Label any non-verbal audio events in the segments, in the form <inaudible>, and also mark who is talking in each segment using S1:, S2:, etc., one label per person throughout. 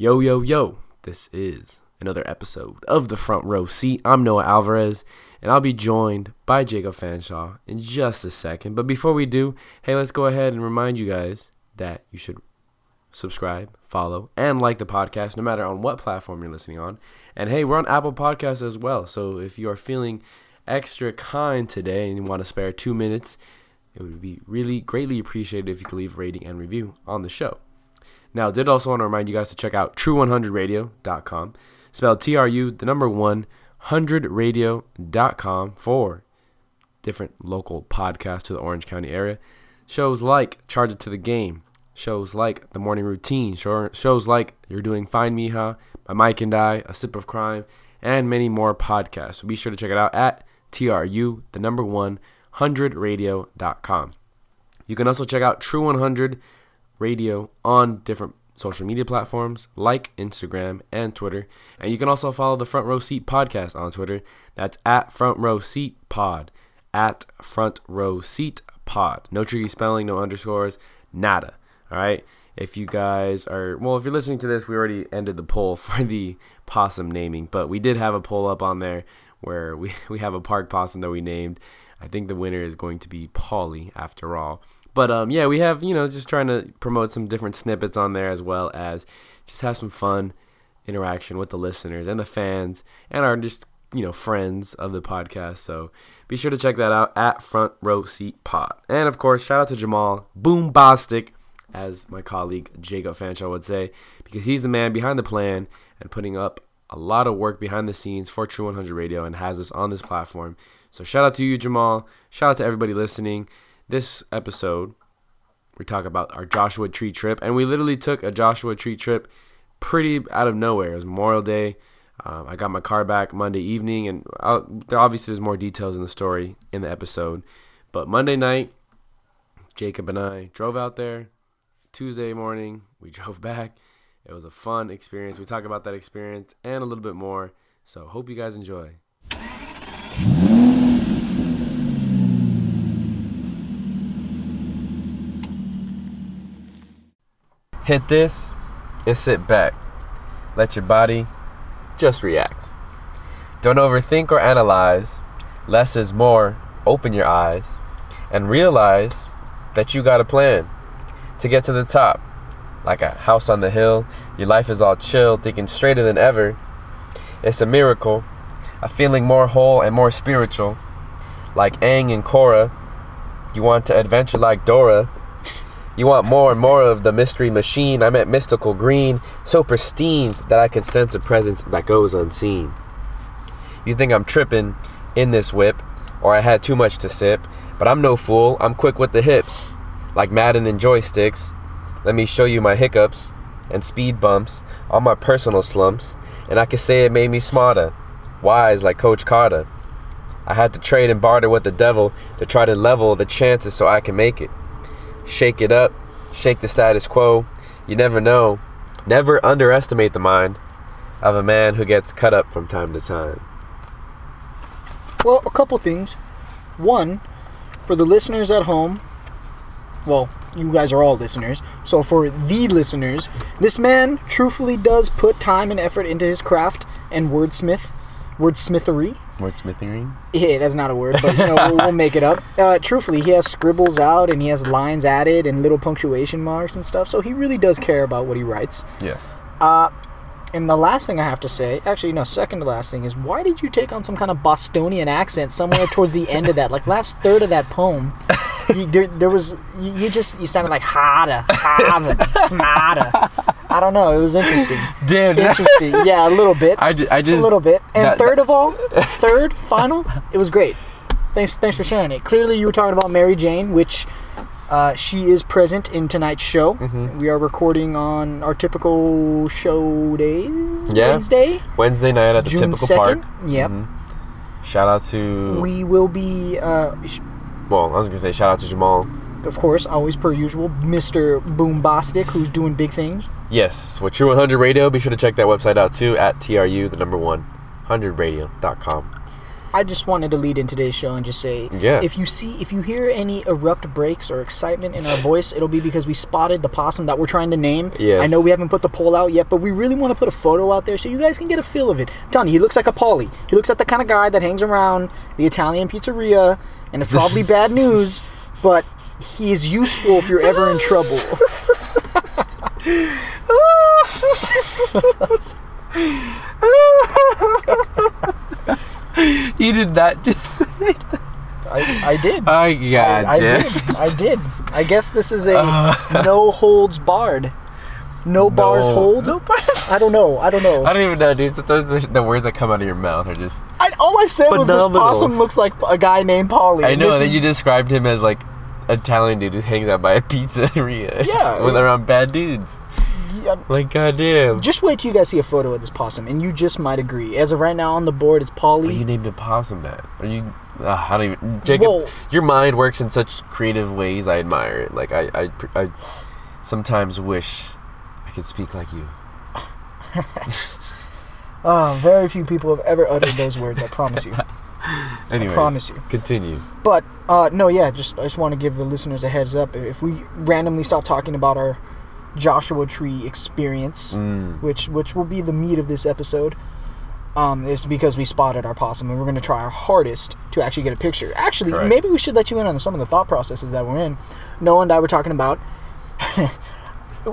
S1: Yo, yo, yo. This is another episode of the Front Row Seat. I'm Noah Alvarez, and I'll be joined by Jacob Fanshaw in just a second. But before we do, hey, let's go ahead and remind you guys that you should subscribe, follow, and like the podcast no matter on what platform you're listening on. And hey, we're on Apple Podcasts as well. So if you are feeling extra kind today and you want to spare two minutes, it would be really greatly appreciated if you could leave a rating and review on the show. Now, did also want to remind you guys to check out true100radio.com, spelled T R U, the number one, 100radio.com for different local podcasts to the Orange County area. Shows like Charge It to the Game, shows like The Morning Routine, shows like You're Doing Fine Mija, My Mike and I, A Sip of Crime, and many more podcasts. So be sure to check it out at TRU, the number one, 100radio.com. You can also check out True 100 Radio on different social media platforms like Instagram and Twitter. And you can also follow the Front Row Seat podcast on Twitter. That's at Front Row Seat Pod. At Front Row Seat Pod. No tricky spelling, no underscores, nada. All right. If you guys are, well, if you're listening to this, we already ended the poll <laughs> for the possum naming, but we did have a poll up on there where we, <laughs> we have a park possum that we named. I think the winner is going to be Polly after all. But um, yeah, we have you know just trying to promote some different snippets on there as well as just have some fun interaction with the listeners and the fans and our just you know friends of the podcast. So be sure to check that out at Front Row Seat Pod. And of course, shout out to Jamal Boombastic, as my colleague Jacob Fanshaw would say, because he's the man behind the plan and putting up a lot of work behind the scenes for True 100 Radio and has us on this platform. So shout out to you, Jamal. Shout out to everybody listening. This episode, we talk about our Joshua Tree trip, and we literally took a Joshua Tree trip pretty out of nowhere. It was Memorial Day. Um, I got my car back Monday evening, and there obviously there's more details in the story in the episode. But Monday night, Jacob and I drove out there. Tuesday morning, we <laughs> drove back. It was a fun experience. We talk about that experience and a little bit more. So hope you guys enjoy. Hit this and sit back. Let your body just react. Don't overthink or analyze. Less is more. Open your eyes and realize that you got a plan to get to the top. Like a house on the hill, your life is all chill, thinking straighter than ever. It's a miracle, a feeling more whole and more spiritual. Like Aang and Korra, you want to adventure like Dora. You want more and more of the mystery machine. I'm at mystical green, so pristine that I can sense a presence that goes unseen. You think I'm tripping in this whip, or I had too much to sip, but I'm no fool. I'm quick with the hips, like Madden and joysticks. Let me show you my hiccups and speed bumps, all my personal slumps, and I can say it made me smarter, wise like Coach Carter. I had to trade and barter with the devil to try to level the chances so I can make it. Shake it up, shake the status quo. You never know. Never underestimate the mind of a man who gets cut up from time to time.
S2: Well, a couple things. One, for the listeners at home, well, you guys are all listeners. So for the listeners, this man truthfully does put time and effort into his craft and wordsmith, wordsmithery.
S1: Wordsmithing?
S2: Yeah, that's not a word, but you know, we'll, we'll make it up. Uh, truthfully, he has scribbles out and he has lines added and little punctuation marks and stuff. So he really does care about what he writes.
S1: Yes.
S2: Uh, and the last thing I have to say, actually, no, second to last thing is why did you take on some kind of Bostonian accent somewhere towards the end of that, like last third of that poem? <laughs> You, there, there was you, you just you sounded like harder, harder, smarter. I don't know. It was interesting.
S1: Damn,
S2: Interesting. Yeah, a little bit.
S1: I, ju- I just
S2: a little bit. And
S1: that-
S2: third of all, third, final, it was great. Thanks, thanks for sharing it. Clearly, you were talking about Mary Jane, which uh, she is present in tonight's show.
S1: Mm-hmm.
S2: We are recording on our typical show days.
S1: Yeah.
S2: Wednesday,
S1: Wednesday night at the
S2: June
S1: typical
S2: second.
S1: park.
S2: Yep.
S1: Mhm. Shout out to
S2: We will be, uh,
S1: well, I was gonna say shout out to Jamal.
S2: of course, always per usual, Mr. Boombastic, who's doing big things.
S1: Yes, with True 100 Radio. Be sure to check that website out too at TRU, the number one, 100radio.com.
S2: I just wanted to lead in today's show and just say,
S1: Yeah.
S2: if you see, if you hear any abrupt breaks or excitement in our voice, it'll be because we spotted the possum that we're trying to name.
S1: Yes.
S2: I know we haven't put the poll out yet, but we really want to put a photo out there so you guys can get a feel of it. You, he looks like a Polly. He looks like the kind of guy that hangs around the Italian pizzeria, and it's probably bad news, but he is useful if you're ever in trouble. <laughs> <laughs> <laughs> <laughs>
S1: You did not just. <laughs>
S2: I, I did.
S1: I got
S2: I, I did. I did. I guess this is a
S1: Uh. <laughs>
S2: no holds barred. No, bars hold.
S1: No bars.
S2: I don't know. I don't know.
S1: I don't even know, dude. Sometimes the, the words that come out of your mouth are just.
S2: I, all I said was this
S1: Phenomenal.
S2: possum looks like a guy named Polly.
S1: I know.
S2: this
S1: And then
S2: is-
S1: you described him as like an Italian dude who hangs out by a pizzeria.
S2: Yeah.
S1: with around bad dudes.
S2: Yeah,
S1: Like goddamn.
S2: just wait till you guys see a photo of this possum, and you just might agree. As of right now on the board is
S1: But you named a possum that. Are you? Uh, I don't even. Jacob,
S2: Well-
S1: your mind works in such creative ways. I admire it. Like I, I, I sometimes wish I could speak like you.
S2: Uh, <laughs> very few people have ever uttered those words. I promise you. <laughs>
S1: Anyways,
S2: promise you.
S1: Continue.
S2: But uh, no, yeah. Just I just want to give the listeners a heads up. If we randomly stop talking about our Joshua Tree experience,
S1: Mm.
S2: which which will be the meat of this episode, um, is because we spotted our possum and we're going to try our hardest to actually get a picture. Actually,
S1: Correct.
S2: maybe we should let you in on some of the thought processes that we're in. Noah and I were talking about <laughs>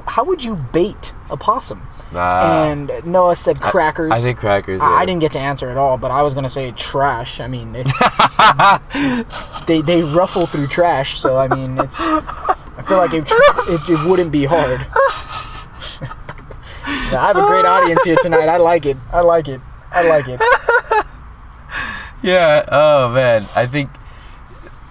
S2: how would you bait a possum,
S1: Ah,
S2: and Noah said crackers.
S1: I think crackers.
S2: I, I didn't get to answer at all, but I was gonna say trash. I mean, it, <laughs> they they ruffle through trash, so I mean, it's. <laughs> Feel like it it, it wouldn't be hard. <laughs> Yeah, I have a great audience here tonight. I like it. I like it. I like it. <laughs>
S1: Yeah. Oh man, I think.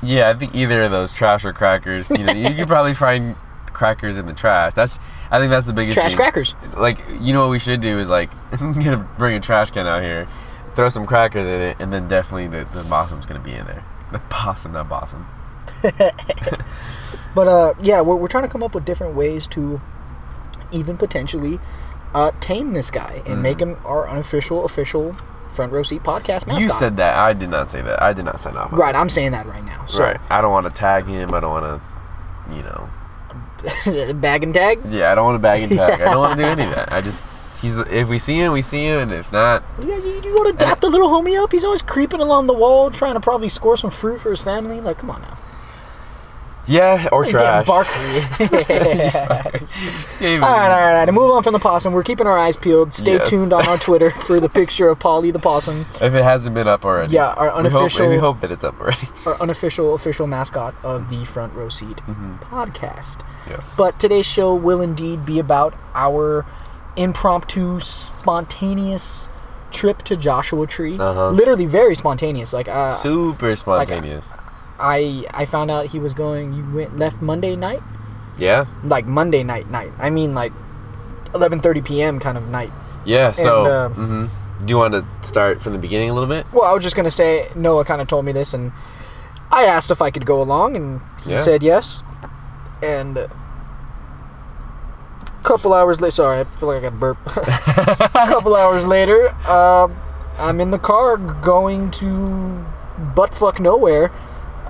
S1: Yeah, I think either of those, trash or crackers. You know, you could probably find crackers in the trash. That's. I think that's the biggest.
S2: Trash
S1: thing.
S2: crackers.
S1: Like, you know what we should do is like, <laughs> get a, bring a trash can out here, throw some crackers in it, and then definitely the, the possum's gonna be in there. The possum, not possum. <laughs>
S2: But uh, yeah, we're, we're trying to come up with different ways to even potentially uh, tame this guy and make him our unofficial, official front row seat podcast mascot.
S1: You said that. I did not say that. I did not sign off.
S2: right. I'm saying that right now. So,
S1: Right. I don't want to tag him. I don't want to, you know. <laughs>
S2: bag and tag.
S1: Yeah, I don't want to bag and tag. I don't want to do any of <laughs> that. I just he's if we see him, we see him, and if not,
S2: Yeah, you, you want to dap the little homie up? He's always creeping along the wall, trying to probably score some fruit for his family. Like, come on now.
S1: Yeah, or
S2: He's
S1: trash.
S2: getting barky. <laughs>
S1: Yeah,
S2: all right, all right, all right. To move on from the possum, we're keeping our eyes peeled. Stay
S1: Yes.
S2: tuned on our Twitter <laughs> for the picture of Polly the possum,
S1: If it hasn't been up already,
S2: Yeah, our
S1: We hope,
S2: unofficial-
S1: we hope that it's up already.
S2: our unofficial official mascot of the Front Row Seat
S1: Mm-hmm.
S2: podcast.
S1: Yes.
S2: But today's show will indeed be about our impromptu, spontaneous trip to Joshua Tree.
S1: Uh-huh.
S2: Literally very spontaneous. Like, uh,
S1: super spontaneous.
S2: I I found out he was going. You went left Monday night,
S1: yeah,
S2: like Monday night night. I mean like 11:30 p.m. kind of night.
S1: yeah. So,
S2: And, uh,
S1: mhm. do you want to start from the beginning a little bit?
S2: Well, I was just gonna say Noah kind of told me this, and I asked if I could go along, and he
S1: Yeah.
S2: said yes. And a couple hours later, sorry, I feel like I got a burp. <laughs> a couple hours later, um, I'm in the car going to buttfuck nowhere.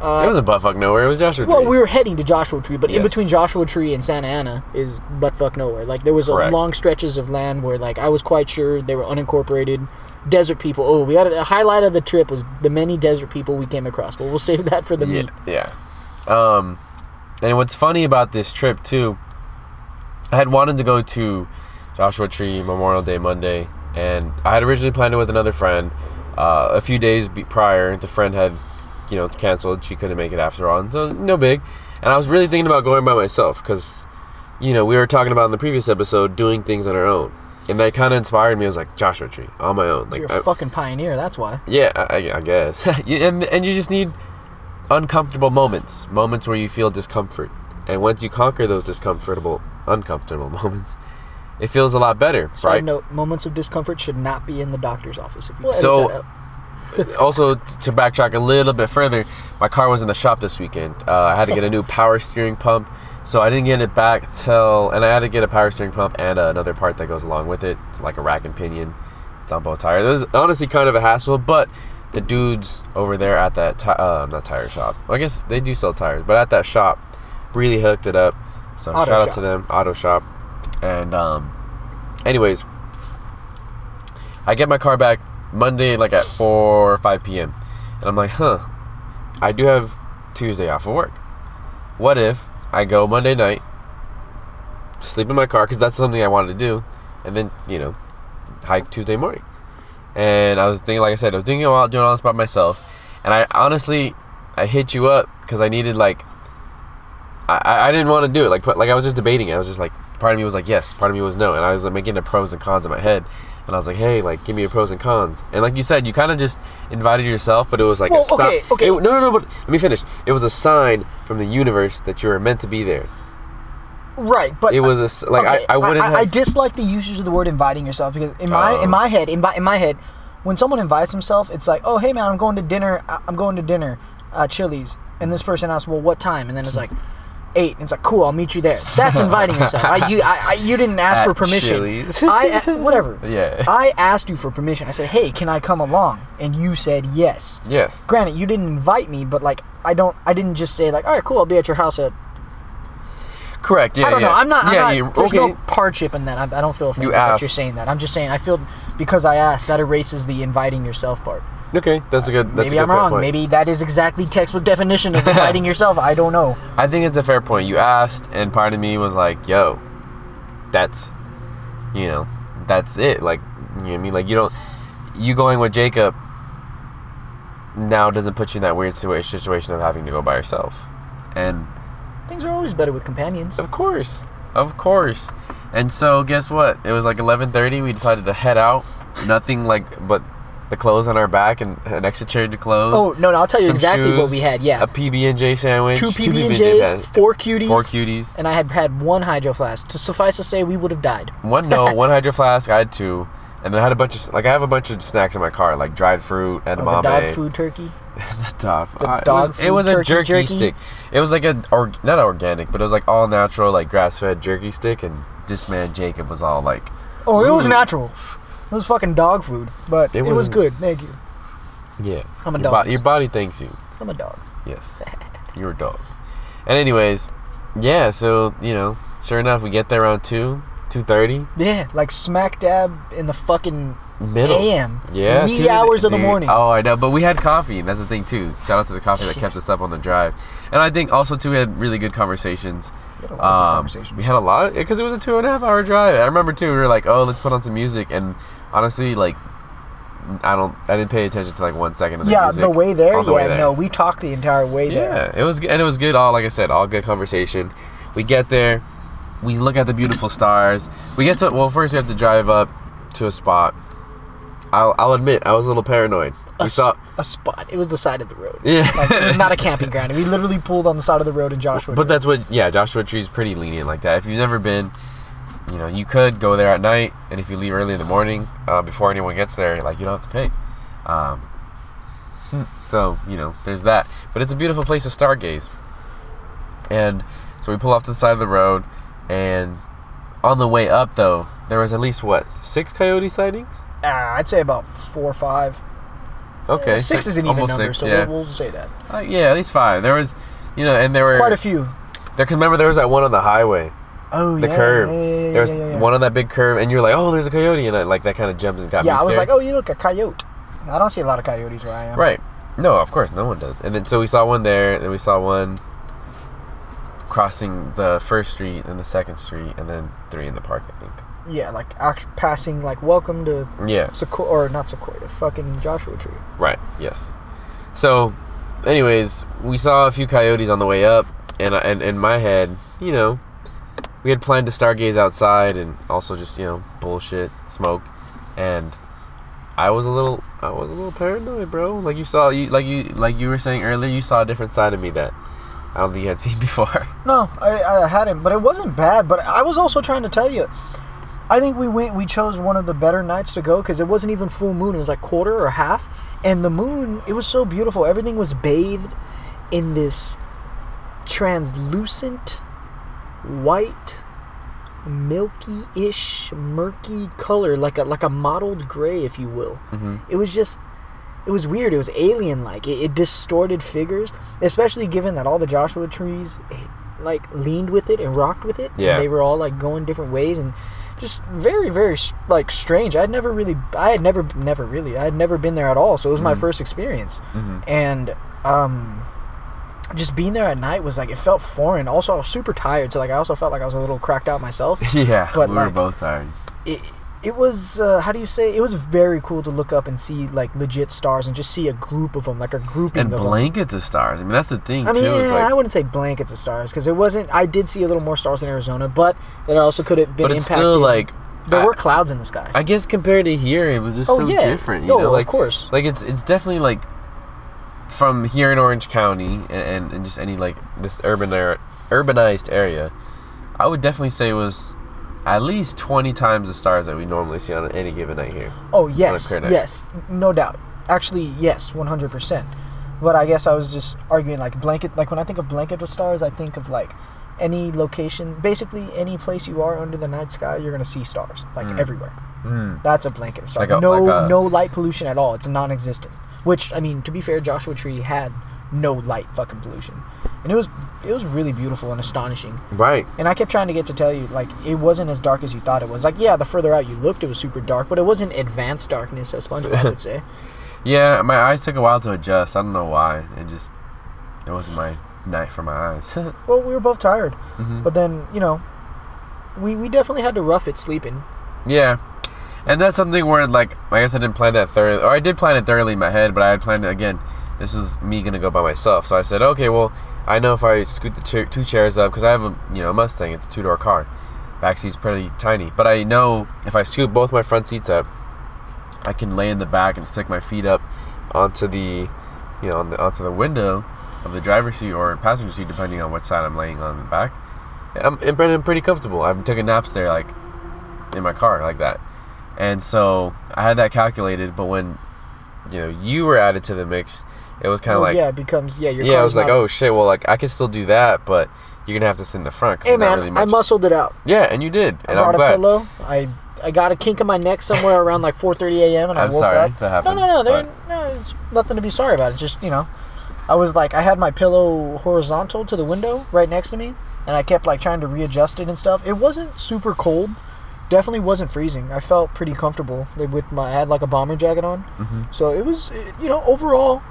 S2: Uh,
S1: it was a buttfuck nowhere. It was Joshua Tree.
S2: Well, we were heading to Joshua Tree, but in between Joshua Tree and Santa Ana is buttfuck nowhere. Like there was long stretches of land where like I was quite sure they were unincorporated desert people. Oh, we got a, a highlight of the trip was the many desert people we came across. But we'll save that for the
S1: yeah,
S2: meat.
S1: yeah. Um, and what's funny about this trip too, I had wanted to go to Joshua Tree Memorial Day Monday, and I had originally planned it with another friend. Uh, a few days prior, the friend had, you know, canceled. She couldn't make it after all, and so no big. And I was really thinking about going by myself because, you know, we were talking about in the previous episode doing things on our own, and that kind of inspired me. I was like Joshua Tree on my own, like
S2: You're
S1: I-
S2: a fucking pioneer. That's why.
S1: yeah, I, I- I guess. <laughs> And and you just need uncomfortable moments, moments where you feel discomfort. And once you conquer those discomfortable, uncomfortable <laughs> moments, it feels a lot better,
S2: Side
S1: right?
S2: note: moments of discomfort should not be in the doctor's office. If you edit
S1: So-. Also, to backtrack a little bit further, my car was in the shop this weekend. Uh, I had to get a new power steering pump, so I didn't get it back till, and I had to get a power steering pump and uh, another part that goes along with it, like a rack and pinion. On both tires. It was honestly kind of a hassle, but the dudes over there at that ti- uh, not tire shop. I guess they do sell tires, but at that shop, really hooked it up. So
S2: Auto
S1: shout out to them, auto shop. And um, anyways, I get my car back Monday, like at four or five p.m. And I'm like, huh, I do have Tuesday off of work. What if I go Monday night, sleep in my car because that's something I wanted to do, and then you know, hike Tuesday morning. And I was thinking, like I said, I was doing it all, doing all this by myself. And I honestly, I hit you up because I needed like, I, I I didn't want to do it. Like, like I was just debating. it. I was just like, part of me was like yes, part of me was no, and I was like making the pros and cons in my head. And I was like, hey, like, give me your pros and cons. And like you said, you kind of just invited yourself, but it was like
S2: Well,
S1: a sign.
S2: okay, okay.
S1: no, no, no. But let me finish. It was a sign from the universe that you were meant to be there.
S2: Right, but
S1: It was a like
S2: okay,
S1: I, I wouldn't
S2: I,
S1: have.
S2: I dislike the usage of the word inviting yourself because in my
S1: Oh.
S2: in my head in my, in my head when someone invites himself it's like oh hey man I'm going to dinner I'm going to dinner uh, Chili's and this person asks well what time and then it's like eight and it's like cool I'll meet you there that's inviting yourself I, you I, I, you didn't ask <laughs>
S1: At
S2: for permission
S1: Chili's.
S2: I a- whatever <laughs>
S1: Yeah.
S2: I asked you for permission I said hey can I come along and you said yes
S1: yes.
S2: granted you didn't invite me but like I don't I didn't just say like all right cool I'll be at your house at
S1: Correct. Yeah.
S2: I don't
S1: yeah.
S2: know. I'm not.
S1: Yeah.
S2: I'm not there's
S1: okay.
S2: no hardship in that. I, I don't feel offended
S1: You
S2: that you're saying that. I'm just saying I feel because I asked that erases the inviting yourself part.
S1: Okay. That's a good. That's
S2: Maybe
S1: a good
S2: I'm wrong.
S1: point.
S2: Maybe that is exactly textbook definition of <laughs> inviting yourself. I don't know.
S1: I think it's a fair point. You asked, and part of me was like, "Yo, that's, you know, that's it." Like, you know what I mean? Like, you don't, you going with Jacob now doesn't put you in that weird situation of having to go by yourself, and
S2: Things are always better with companions.
S1: of course, of course. And so, guess what? It was like 11:30. We decided to head out. Nothing like but the clothes on our back and an extra change of clothes.
S2: Oh no, no! I'll tell you exactly what we had. Yeah,
S1: a PB and J sandwich,
S2: two PB and J's, four cuties,
S1: four cuties.
S2: and I had had one hydro flask. To suffice to say, we would have died.
S1: One no, <laughs> one hydro flask. I had two, and then I had a bunch of like I have a bunch of snacks in my car, like dried fruit,
S2: Oh,
S1: edamame.
S2: the dog food turkey. <laughs>
S1: the dog,
S2: The
S1: uh,
S2: dog
S1: it was, it was a jerky,
S2: jerky?
S1: stick. It was like a or not organic, but it was like all natural, like grass fed jerky stick. And this man Jacob was all like,
S2: Oh, it was natural. It was fucking dog food, but
S1: It
S2: it, was good. Thank you.
S1: yeah,
S2: I'm a
S1: your,
S2: dog.
S1: your body thanks you.
S2: I'm a dog.
S1: Yes, you're a dog. And anyways, yeah. So you know, sure enough, we get there around two, two thirty.
S2: Yeah, like smack dab in the fucking
S1: Middle.
S2: AM.
S1: Yeah,
S2: Wee hours of the morning.
S1: Oh, I know, but we had coffee, and that's the thing too. Shout out to the coffee that kept us up on the drive, and I think also too we had really good conversations.
S2: We had a lot
S1: Um,
S2: conversations.
S1: we had a lot because it was a two and a half hour drive. I remember too. We were like, oh, let's put on some music, and honestly, like, I don't, I didn't pay attention to like one second of the
S2: yeah,
S1: music.
S2: the way there.
S1: the
S2: Yeah,
S1: way there.
S2: no, we talked the entire way there.
S1: Yeah, it was, and it was good. All like I said, all good conversation. We get there, we look at the beautiful stars. We get to well, first we have to drive up to a spot. I'll, I'll admit, I was a little paranoid.
S2: A,
S1: We
S2: s-
S1: saw,
S2: a spot. It was the side of the road.
S1: yeah,
S2: Like, it was not a <laughs> camping ground. We literally pulled on the side of the road in Joshua.
S1: but
S2: Tree.
S1: that's what, yeah, Joshua Tree's pretty lenient like that. If you've never been, you know, you could go there at night, and if you leave early in the morning, uh, before anyone gets there, like you don't have to pay. Um, so you know, there's that. But it's a beautiful place to stargaze. And so we pull off to the side of the road, and on the way up, though, there was at least what six coyote sightings.
S2: Ah, I'd say about four or five.
S1: Okay,
S2: Uh, six is an even number,
S1: six,
S2: so
S1: yeah,
S2: we'll, we'll say that.
S1: Uh, yeah, at least five. There was, you know, and there were
S2: Quite a few.
S1: There, cause remember there was that one on the highway,
S2: Oh
S1: the
S2: yeah.
S1: curve.
S2: Yeah, yeah, yeah,
S1: there was
S2: yeah, yeah, yeah.
S1: one on that big curve, and you're like, oh, there's a coyote, and I, like that kind of jumped and got me.
S2: Yeah, I was like, oh, you look a coyote. I don't see a lot of coyotes where I am.
S1: Right. No, of course, no one does. And then so we saw one there, and we saw one crossing the first street and the second street, and then three in the park, I think.
S2: Yeah, like act- passing, like welcome to
S1: Yeah.
S2: Sequoia or not Sequoia, fucking Joshua Tree.
S1: Right. Yes. So, anyways, we saw a few coyotes on the way up, and uh, and in my head, you know, we had planned to stargaze outside and also just you know bullshit smoke, and I was a little I was a little paranoid, bro. Like you saw you like you like you were saying earlier, you saw a different side of me that I don't think you had <laughs> seen before.
S2: No, I, I hadn't, but it wasn't bad. But I was also trying to tell you, I think we went, we chose one of the better nights to go because it wasn't even full moon. It was like quarter or half, and the moon, it was so beautiful. Everything was bathed in this translucent, white, milky-ish, murky color, like a like a mottled gray, if you will.
S1: Mhm.
S2: It was just, it was weird. It was alien like. It, it distorted figures, especially given that all the Joshua trees eh, like leaned with it and rocked with it.
S1: Yeah.
S2: And they were all like going different ways and just very very like strange. I'd never really I had never never really I had never been there at all. So it was my first experience. And um just being there at night was like it felt foreign. Also, I was super tired, so like I also felt like I was a little cracked out myself. <laughs>
S1: yeah,
S2: But,
S1: we were both tired.
S2: it, it was uh, how do you say it was very cool to look up and see like legit stars and just see a group of them like a grouping
S1: And
S2: of
S1: blankets of stars. I mean, that's the thing
S2: I mean,
S1: too.
S2: Yeah,
S1: like,
S2: I wouldn't say blankets of stars because it wasn't. I did see a little more stars in Arizona, but it also could have been
S1: but it's
S2: impacted.
S1: still like.
S2: there
S1: I-
S2: were clouds in the sky.
S1: I guess compared to here, it was just
S2: Oh,
S1: so
S2: yeah.
S1: different. You
S2: No,
S1: know,
S2: of
S1: like
S2: course.
S1: like it's it's definitely like from here in Orange County and, and, and just any like this urban area, urbanized area. I would definitely say it was at least twenty times the stars that we normally see on any given night here.
S2: oh yes, yes, no doubt. Actually, yes, one hundred percent. But I guess I was just arguing like blanket. Like when I think of blanket of stars, I think of like any location, basically any place you are under the night sky, you're gonna see stars like mm. everywhere. Mm. That's a blanket of stars.
S1: Like a-
S2: no,
S1: like a-
S2: no light pollution at all. It's non-existent. Which I mean, to be fair, Joshua Tree had no light fucking pollution, and it was it was really beautiful and astonishing.
S1: Right.
S2: And I kept trying to get to tell you like it wasn't as dark as you thought it was. Like yeah, the further out you looked, it was super dark, but it wasn't advanced darkness as SpongeBob would <laughs> say.
S1: Yeah, my eyes took a while to adjust. I don't know why. It just it wasn't my night for my eyes. <laughs>
S2: Well, we were both tired,
S1: Mm-hmm.
S2: but then you know, we we definitely had to rough it sleeping.
S1: Yeah. And that's something where, like, I guess I didn't plan that thoroughly, or I did plan it thoroughly in my head, but I had planned it again. This was me gonna go by myself, so I said, okay, well, I know if I scoot the chair, two chairs up, because I have a, you know, Mustang, it's a two door car, back seat's pretty tiny, but I know if I scoot both my front seats up, I can lay in the back and stick my feet up onto the, you know, on the, onto the window of the driver's seat or passenger seat, depending on which side I'm laying on the back. I'm, I'm pretty comfortable. I've taken naps there, like, in my car like that. And so I had that calculated, but when you know you were added to the mix, it was kind of
S2: Well,
S1: like
S2: yeah,
S1: yeah,
S2: it becomes yeah. Your
S1: I was like, oh shit, well like I can still do that, but you're gonna have to sit in the front. 'cause
S2: Hey man,
S1: really
S2: I muscled it out.
S1: Yeah, and you did,
S2: I
S1: and I'm
S2: a
S1: glad.
S2: pillow. I I got a kink in my neck somewhere around like 4:30 a.m. and I
S1: I'm
S2: woke
S1: sorry
S2: up.
S1: that happened,
S2: no, no, no, there,
S1: but-
S2: no, nothing to be sorry about. It's just you know, I was like, I had my pillow horizontal to the window right next to me, and I kept like trying to readjust it and stuff. It wasn't super cold. Definitely wasn't freezing. I felt pretty comfortable with my. I had like a bomber jacket on,
S1: Mm-hmm.
S2: so it was you know overall.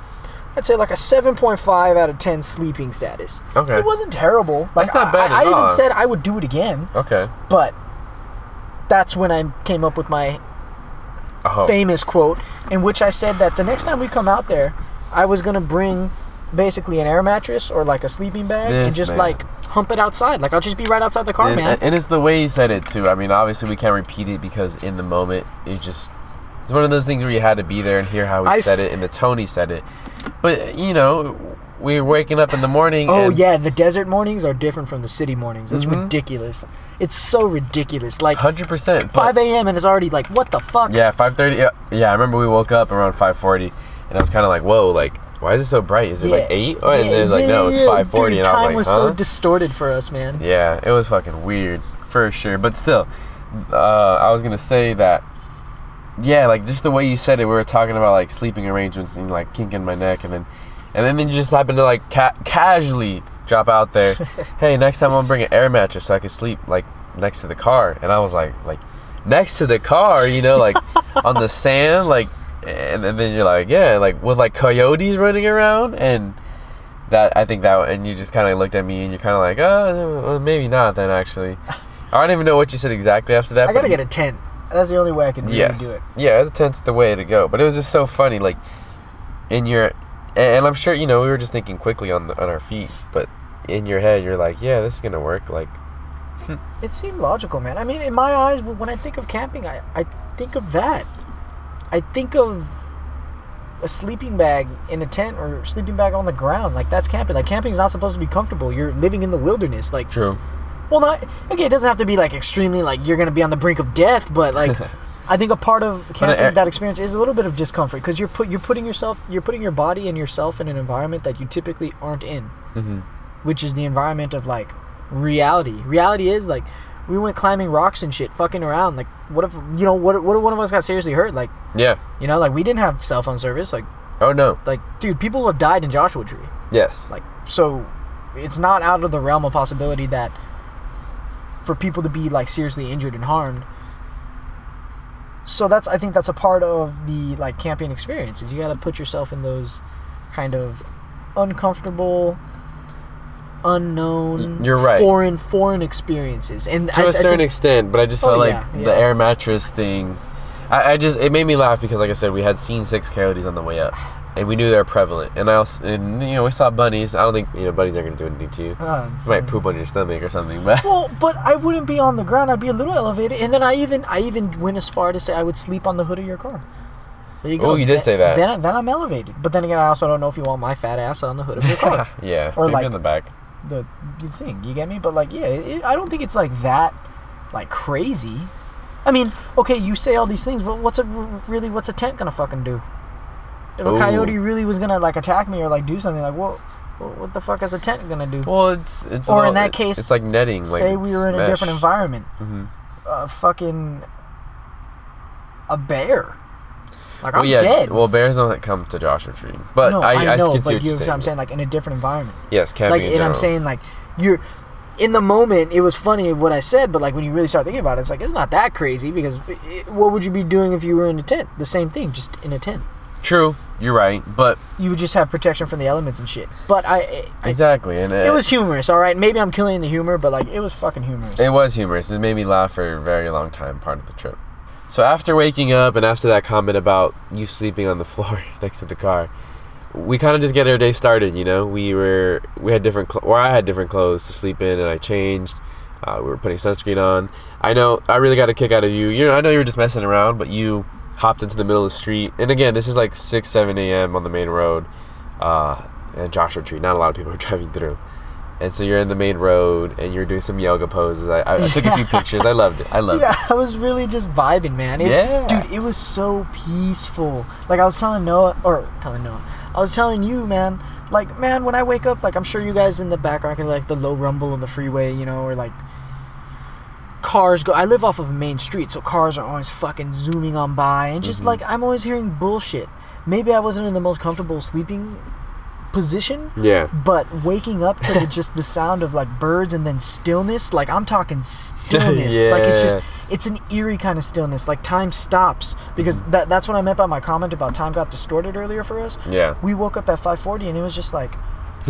S2: I'd say like a 7.5 out of 10 sleeping status.
S1: Okay.
S2: It wasn't terrible. Like
S1: That's not bad
S2: I, I even said I would do it again.
S1: Okay.
S2: But that's when I came up with my
S1: Oh.
S2: famous quote, in which I said that the next time we come out there, I was gonna bring basically an air mattress or like a sleeping bag and just
S1: man.
S2: like hump it outside. Like I'll just be right outside the car,
S1: and,
S2: man.
S1: and it's the way he said it too. I mean, obviously we can't repeat it because in the moment it just it's one of those things where you had to be there and hear how he
S2: I
S1: said
S2: f-
S1: it and the tone he said it. But you know, we were waking up in the morning.
S2: Oh yeah, the desert mornings are different from the city mornings. It's
S1: Mhm.
S2: ridiculous. It's so ridiculous. Like
S1: hundred percent.
S2: 5 a.m. and it's already like, what the fuck?
S1: Yeah, five thirty. Yeah, yeah, I remember we woke up around five forty, and I was kind of like, "Whoa, like, why is it so bright? Is it like eight? Oh, and
S2: Yeah,
S1: then like,
S2: yeah,
S1: no, it's
S2: yeah,
S1: five forty, and I was like,
S2: time
S1: was like,
S2: so distorted for us, man.
S1: yeah, it was fucking weird for sure. But still, uh, I was gonna say that. Yeah, like just the way you said it, we were talking about like sleeping arrangements and like kinking my neck, and then, and then you just happened to like ca- casually drop out there. <laughs> hey, next time I'm gonna bring an air mattress so I can sleep like next to the car, and I was like, like next to the car, you know, like <laughs> on the sand, like, and, and then you're like, yeah, like with like coyotes running around, and that I think that, and you just kind of looked at me, and you're kind of like, oh, well, maybe not then actually. <laughs> I don't even know what you said exactly after that.
S2: I gotta get a tent. That's the only way I can really
S1: yes.
S2: do it.
S1: Yeah, tent's the way to go. But it was just so funny, like in your, and and I'm sure you know we were just thinking quickly on the, on our feet, but in your head you're like, yeah, this is gonna work. Like, <laughs>
S2: It seemed logical, man. I mean, in my eyes, when I think of camping, I, I think of that. I think of a sleeping bag in a tent or sleeping bag on the ground. Like that's camping. Like camping is not supposed to be comfortable. You're living in the wilderness. Like,
S1: true.
S2: Well, not okay. It doesn't have to be like extremely like you're gonna be on the brink of death, but like. <laughs> I think a part of camping
S1: air-
S2: that experience is a little bit of discomfort because you're put you're putting yourself you're putting your body and yourself in an environment that you typically aren't in
S1: hmm
S2: which is the environment of like reality. Reality is like we went climbing rocks and shit, fucking around. Like, what if you know what? What if one of us got seriously hurt? Like,
S1: Yeah.
S2: you know, like we didn't have cell phone service. Like,
S1: Oh no.
S2: Like, dude, people have died in Joshua Tree.
S1: Yes.
S2: Like, so it's not out of the realm of possibility that for people to be like seriously injured and harmed. So that's I think that's a part of the like camping experience is you got to put yourself in those kind of uncomfortable unknown
S1: you're right.
S2: foreign foreign experiences and
S1: to
S2: I-
S1: a certain
S2: think-
S1: extent, but I just
S2: Oh,
S1: felt like
S2: yeah,
S1: the
S2: yeah.
S1: air mattress thing. I, I just it made me laugh because, like I said, we had seen six coyotes on the way up, and we knew they were prevalent. And I also, and you know, we saw bunnies. I don't think you know bunnies are gonna do anything to you.
S2: uh,
S1: You might poop on your stomach or something, but
S2: Well, <laughs> but I wouldn't be on the ground. I'd be a little elevated, and then I even I even went as far to say I would sleep on the hood of your car. There you go.
S1: Oh, you did
S2: Then-
S1: say that.
S2: Then, then I'm elevated. But then again, I also don't know if you want my fat ass on the hood of your car. <laughs>
S1: yeah,
S2: Or like-
S1: in the back.
S2: the, the thing, you get me? But like, yeah, it, I don't think it's like that, like crazy. I mean, okay, you say all these things, but what's a really what's a tent gonna fucking do? If a coyote really was gonna like attack me or like do something, like what, what the fuck is a tent gonna do?
S1: Well, it's it's
S2: Or in that case,
S1: it's like netting. Like
S2: say we were in a different environment.
S1: Mhm.
S2: a fucking a bear. Like
S1: Well,
S2: I'm
S1: yeah.
S2: dead.
S1: Well, bears don't come to Joshua Tree, but
S2: no,
S1: I, I,
S2: I know,
S1: see
S2: but
S1: what
S2: you
S1: you're saying.
S2: what I'm saying, like in a different environment.
S1: Yes, camping
S2: Like,
S1: in
S2: and I'm saying like you're in the moment. It was funny what I said, but like when you really start thinking about it, it's like it's not that crazy because it, what would you be doing if you were in a tent? The same thing, just in a tent.
S1: True, you're right, but
S2: You would just have protection from the elements and shit. But I, I
S1: exactly, and
S2: it was humorous. All right, maybe I'm killing the humor, but like it was fucking humorous.
S1: It was humorous. It made me laugh for a very long time, part of the trip. So after waking up and after that comment about you sleeping on the <laughs> floor next to the car, we kind of just get our day started. You know, we were we had different, cl- or I had different clothes to sleep in, and I changed. Uh, we were putting sunscreen on. I know I really got a kick out of you. You know, I know you were just messing around, but you hopped into the middle of the street. And again, this is like six, seven a.m. on the main road, uh, and Joshua Tree. Not a lot of people <laughs> are driving through. And so you're in the main road and you're doing some yoga poses. I, I, I took a few <laughs> pictures. I loved it. I loved
S2: Yeah, I was really just vibing, man. It,
S1: Yeah.
S2: Dude, it was so peaceful. Like, I was telling Noah, or telling Noah, I was telling you, man, like, man, when I wake up, like, I'm sure you guys in the background can, like, the low rumble of the freeway, you know, or, like, cars go. I live off of a main street, so cars are always fucking zooming on by. And just,
S1: Mhm.
S2: like, I'm always hearing bullshit. Maybe I wasn't in the most comfortable sleeping position.
S1: Yeah.
S2: but waking up to the, just the sound of like birds and then stillness, like I'm talking <laughs> stillness. yeah. Like it's just it's an eerie kind of stillness. Like time stops because
S1: Mm-hmm.
S2: that that's what I meant by my comment about time got distorted earlier for us.
S1: Yeah.
S2: We woke up at 5:40 and it was just like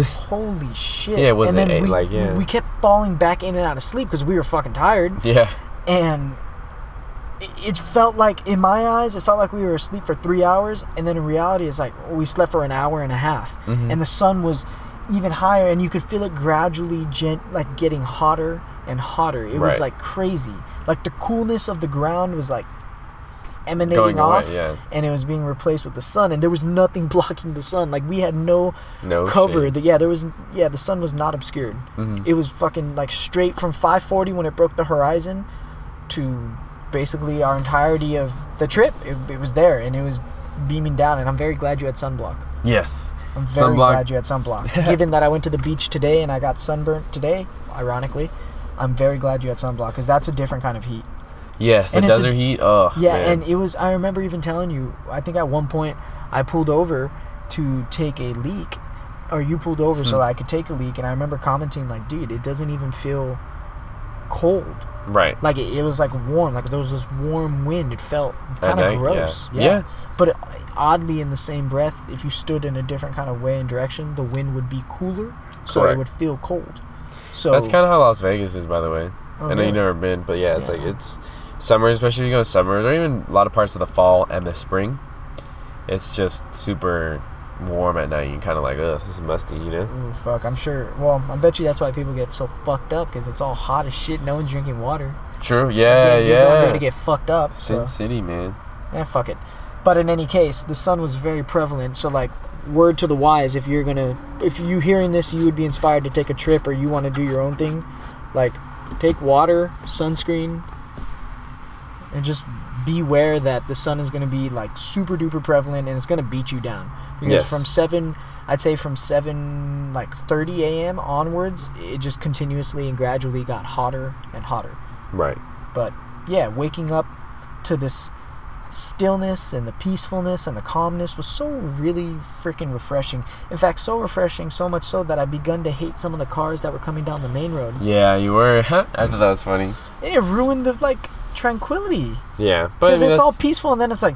S2: holy shit.
S1: Yeah, it wasn't
S2: and then
S1: eight,
S2: we,
S1: like, yeah.
S2: we kept falling back in and out of sleep because we were fucking tired
S1: Yeah.
S2: and it- felt like in my eyes it felt like we were asleep for three hours and then in reality it's like we slept for an hour and a half
S1: Mhm.
S2: and the sun was even higher and you could feel it gradually gent like getting hotter and hotter it was like crazy like the coolness of the ground was like emanating
S1: away,
S2: off
S1: yeah.
S2: and it was being replaced with the sun and there was nothing <laughs> blocking the sun like we had no
S1: No
S2: cover the, yeah there was yeah the sun was not obscured
S1: Mhm.
S2: it was fucking like straight from 540 when it broke the horizon to basically our entirety of the trip it, it was there and it was beaming down and i'm very glad you had sunblock
S1: Yes.
S2: i'm very
S1: Sunblock.
S2: glad you had sunblock <laughs> given that i went to the beach today and i got sunburnt today ironically i'm very glad you had sunblock because that's a different kind of heat
S1: Yes. The
S2: And it's a-
S1: desert heat. Oh.
S2: yeah,
S1: man.
S2: and it was. I remember even telling you. I think at one point I pulled over to take a leak, or you pulled over so
S1: Hmm.
S2: I could take a leak, and I remember commenting like, "Dude, it doesn't even feel cold.
S1: right.
S2: Like it, it was like warm. Like there was this warm wind. It felt kind of
S1: yeah.
S2: gross.
S1: Yeah.
S2: But oddly, in the same breath, if you stood in a different kind of way and direction, the wind would be cooler, so
S1: Correct.
S2: it would feel cold. So
S1: That's kind of how Las Vegas is, by the way.
S2: Oh,
S1: I know
S2: really?
S1: you've never been, but yeah, it's like it's summer, especially if you go summers, or even a lot of parts of the fall and the spring. It's just super warm at night. You kind of like, ugh, this is musty, you know?
S2: Ooh, fuck, I'm sure. Well, I bet you that's why people get so fucked up because it's all hot as shit. No one's drinking water.
S1: True. Yeah,
S2: Again, you're going there to get fucked up.
S1: Sin
S2: So,
S1: City, man.
S2: Yeah, fuck it. But in any case, the sun was very prevalent. So like, word to the wise, if you're gonna, if you hearing this, you would be inspired to take a trip or you want to do your own thing, like, take water, sunscreen, and just beware that the sun is gonna be like super duper prevalent and it's gonna beat you down. Because
S1: Yes.
S2: from seven, I'd say from seven like 30 a.m. onwards, it just continuously and gradually got hotter and hotter.
S1: Right.
S2: But yeah, waking up to this stillness and the peacefulness and the calmness was so really freaking refreshing. In fact, so refreshing, so much so that I begun to hate some of the cars that were coming down the main road.
S1: Yeah, you were. <laughs> I thought that was funny.
S2: It ruined the like tranquility
S1: Yeah, but I
S2: because
S1: mean,
S2: it's all peaceful and then it's like,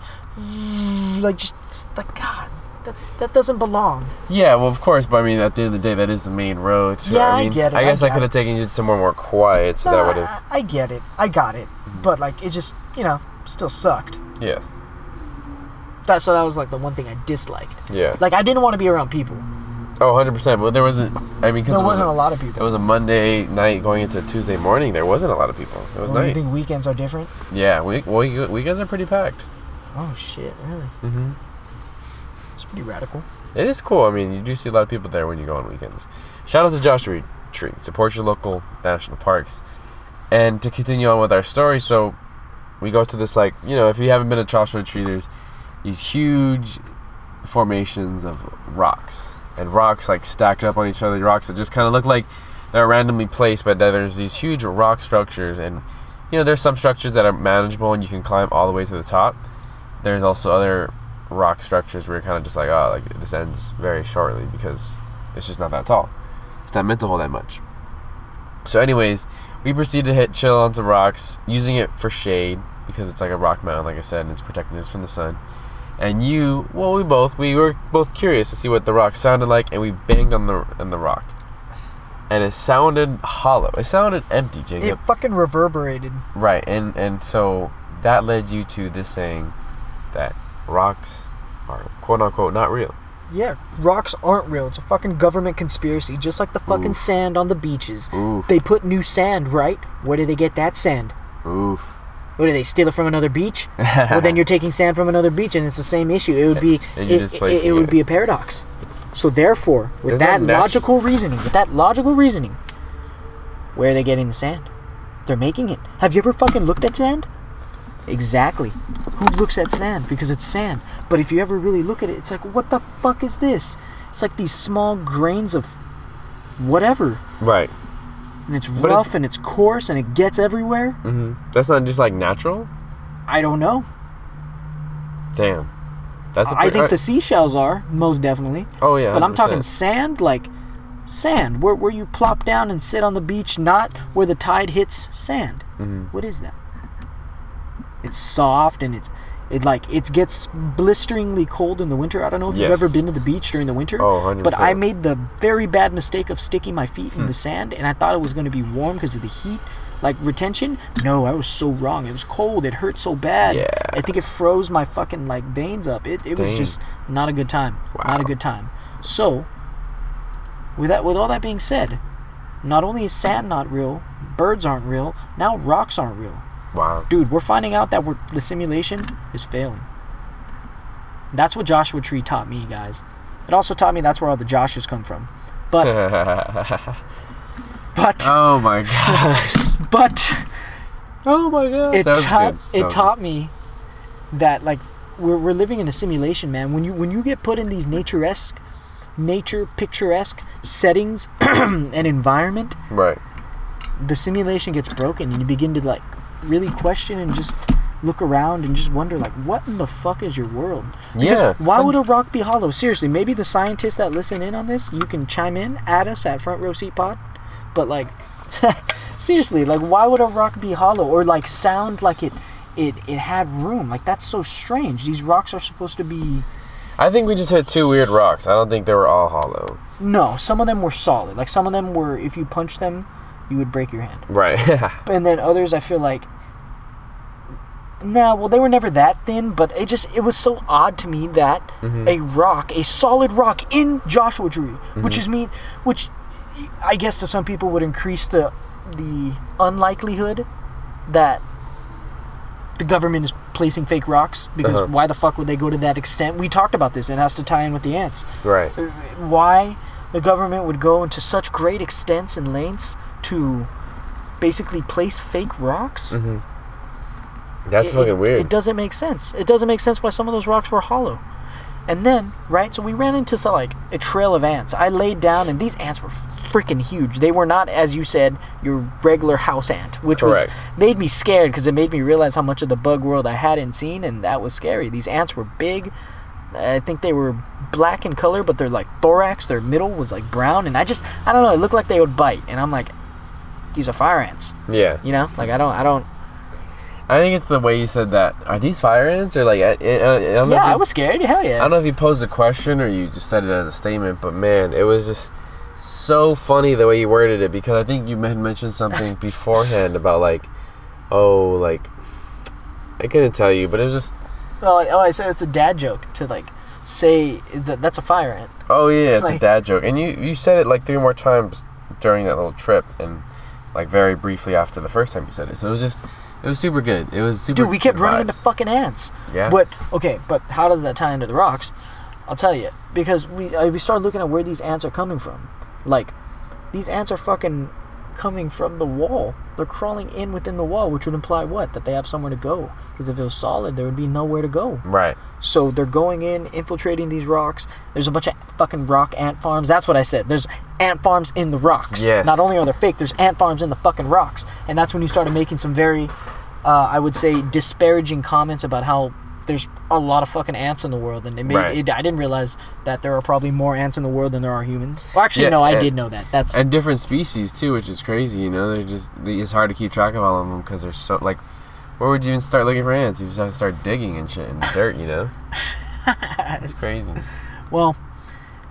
S2: like just like God, that's that doesn't belong.
S1: Yeah, well, of course, but I mean, at the end of the day, that is the main road. So,
S2: Yeah,
S1: I
S2: I get it,
S1: I
S2: I
S1: guess I,
S2: got
S1: could have taken you somewhere more quiet, so that would have.
S2: I get it, I got it, mm-hmm. but like it just you know still sucked.
S1: Yeah,
S2: That so that was like the one thing I disliked.
S1: yeah.
S2: Like I didn't want to be around people.
S1: Oh, 100 percent. But there wasn't. I mean, because
S2: There
S1: it was
S2: wasn't
S1: a,
S2: a lot of people.
S1: it was a Monday night going into Tuesday morning. There wasn't a lot of people. It was
S2: Well,
S1: nice.
S2: You think weekends are different?
S1: yeah, we, well, you- weekends are pretty packed.
S2: Oh shit, really?
S1: Mm-hmm.
S2: It's pretty radical.
S1: It is cool. I mean, you do see a lot of people there when you go on weekends. Shout out to Joshua Tree. Support your local national parks. And to continue on with our story, so we go to this like you know if you haven't been to Joshua Tree, there's these huge formations of rocks and rocks like stacked up on each other. Rocks that just kind of look like they're randomly placed, but there's these huge rock structures and you know there's some structures that are manageable and you can climb all the way to the top. There's also other rock structures where you're kind of just like, oh, like this ends very shortly because it's just not that tall. It's not meant to hold that much. So, anyways, we proceed to hit chill on some rocks, using it for shade because it's like a rock mound, like I said, and it's protecting us from the sun. And you, well, we both, we were both curious to see what the rock sounded like, and we banged on the on the rock, and it sounded hollow. It sounded empty, Jacob.
S2: It fucking reverberated.
S1: Right, and and so that led you to this saying that rocks are quote unquote not real.
S2: Yeah, rocks aren't real. It's a fucking government conspiracy, just like the fucking
S1: Oof.
S2: sand on the beaches.
S1: Oof,
S2: They put new sand, right? Where do they get that sand?
S1: oof.
S2: What do they steal it from another beach? <laughs> well, then you're taking sand from another beach, and it's the same issue. It would be <laughs> it, it, it would be a paradox. So therefore, with
S1: There's
S2: that
S1: no
S2: logical reasoning, with that logical reasoning, where are they getting the sand? They're making it. Have you ever fucking looked at sand? Exactly. Who looks at sand? Because it's sand. But if you ever really look at it, it's like, what the fuck is this? It's like these small grains of whatever.
S1: right.
S2: And it's
S1: But it-
S2: rough and it's coarse and it gets everywhere.
S1: hmm That's not just like natural.
S2: I don't know.
S1: Damn. That's. a
S2: I think the seashells are, most definitely.
S1: Oh yeah.
S2: But I'm talking sand, like sand, where, where you plop down and sit on the beach, not where the tide hits sand.
S1: Mhm.
S2: What is that? It's soft and it's it like it gets blisteringly cold in the winter. I don't know if you've ever been to the beach during the winter.
S1: Oh, 100%.
S2: But I made the very bad mistake of sticking my feet
S1: Hmm.
S2: in the sand, and I thought it was going to be warm because of the heat, like retention. No, I was so wrong. It was cold. It hurt so bad.
S1: Yeah.
S2: I think it froze my fucking like veins up. It, it was just not a good time.
S1: wow.
S2: Not a good time. So, with that, with all that being said, not only is sand not real, birds aren't real. Now rocks aren't real.
S1: Wow.
S2: Dude, we're finding out that we're, the simulation is failing. That's what Joshua Tree taught me, guys. It also taught me that's where all the Joshes come from. But <laughs> but
S1: oh my gosh. <laughs>
S2: but
S1: Oh my god.
S2: it taught it taught me that like we're, we're living in a simulation, man. When you when you get put in these nature-esque, nature picturesque settings <clears throat> and environment.
S1: Right.
S2: the simulation gets broken and you begin to like really question and just look around and just wonder like what in the fuck is your world Because
S1: Yeah.
S2: why would a rock be hollow seriously maybe the scientists that listen in on this you can chime in at us at front row seat pod but like <laughs> seriously like why would a rock be hollow or like sound like it it it had room like that's so strange these rocks are supposed to be
S1: I think we just hit two weird rocks. I don't think they were all hollow.
S2: no some of them were solid like some of them were if you punch them you would break your hand
S1: Right. <laughs>
S2: and then others I feel like no, well they were never that thin, but it just it was so odd to me that
S1: Mm-hmm.
S2: a rock, a solid rock in Joshua Tree, which
S1: Mm-hmm.
S2: is mean which I guess to some people would increase the the unlikelihood that the government is placing fake rocks because
S1: Uh-huh.
S2: why the fuck would they go to that extent? We talked about this it has to tie in with the ants
S1: right.
S2: why the government would go into such great extents and lengths to basically place fake rocks. Mm-hmm.
S1: That's
S2: It-
S1: fucking
S2: it,
S1: weird.
S2: It doesn't make sense. It doesn't make sense why some of those rocks were hollow. And then, right, so we ran into some, like a trail of ants. I laid down and these ants were freaking huge. They were not, as you said, your regular house ant, which
S1: Correct.
S2: was made me scared because it made me realize how much of the bug world I hadn't seen, and that was scary. These ants were big. I think they were black in color, but their like thorax, their middle was like brown, and I just, I don't know, it looked like they would bite, and I'm like, these are fire ants,
S1: Yeah.
S2: you know? Like I don't, I don't.
S1: I think it's the way you said that. Are these fire ants or like? I, I, I don't know
S2: Yeah,
S1: if
S2: I was scared. Hell yeah.
S1: I don't know if you posed a question or you just said it as a statement, but man, it was just so funny the way you worded it because I think you had mentioned something <laughs> beforehand about like, oh, like I couldn't tell you, but it was just,
S2: Oh, oh, I said it's a dad joke to like say that that's a fire ant.
S1: oh yeah, it's a dad joke, and you you said it like three more times during that little trip, and like very briefly after the first time you said it, so it was just, it was super good. It was super.
S2: Dude, we kept running into fucking ants.
S1: Yeah.
S2: But okay, but how does that tie into the rocks? I'll tell you because we uh, we started looking at where these ants are coming from. Like, these ants are fucking coming from the wall. They're crawling in within the wall, which would imply what? That they have somewhere to go. Because if it was solid, there would be nowhere to go.
S1: Right.
S2: So they're going in, infiltrating these rocks. There's a bunch of fucking rock ant farms. That's what I said. There's ant farms in the rocks.
S1: Yes.
S2: Not only are they fake, there's ant farms in the fucking rocks. And that's when you started making some very, uh, I would say, disparaging comments about how there's a lot of fucking ants in the world. And it made,
S1: Right.
S2: it, I didn't realize that there are probably more ants in the world than there are humans. Well, actually,
S1: Yeah,
S2: no, I
S1: and-
S2: did know that. That's
S1: and different species too, which is crazy. You know, they're just it's hard to keep track of all of them because they're so like. Where would you even start looking for ants? You just have to start digging and shit in dirt. You know, <laughs> it's crazy.
S2: Well,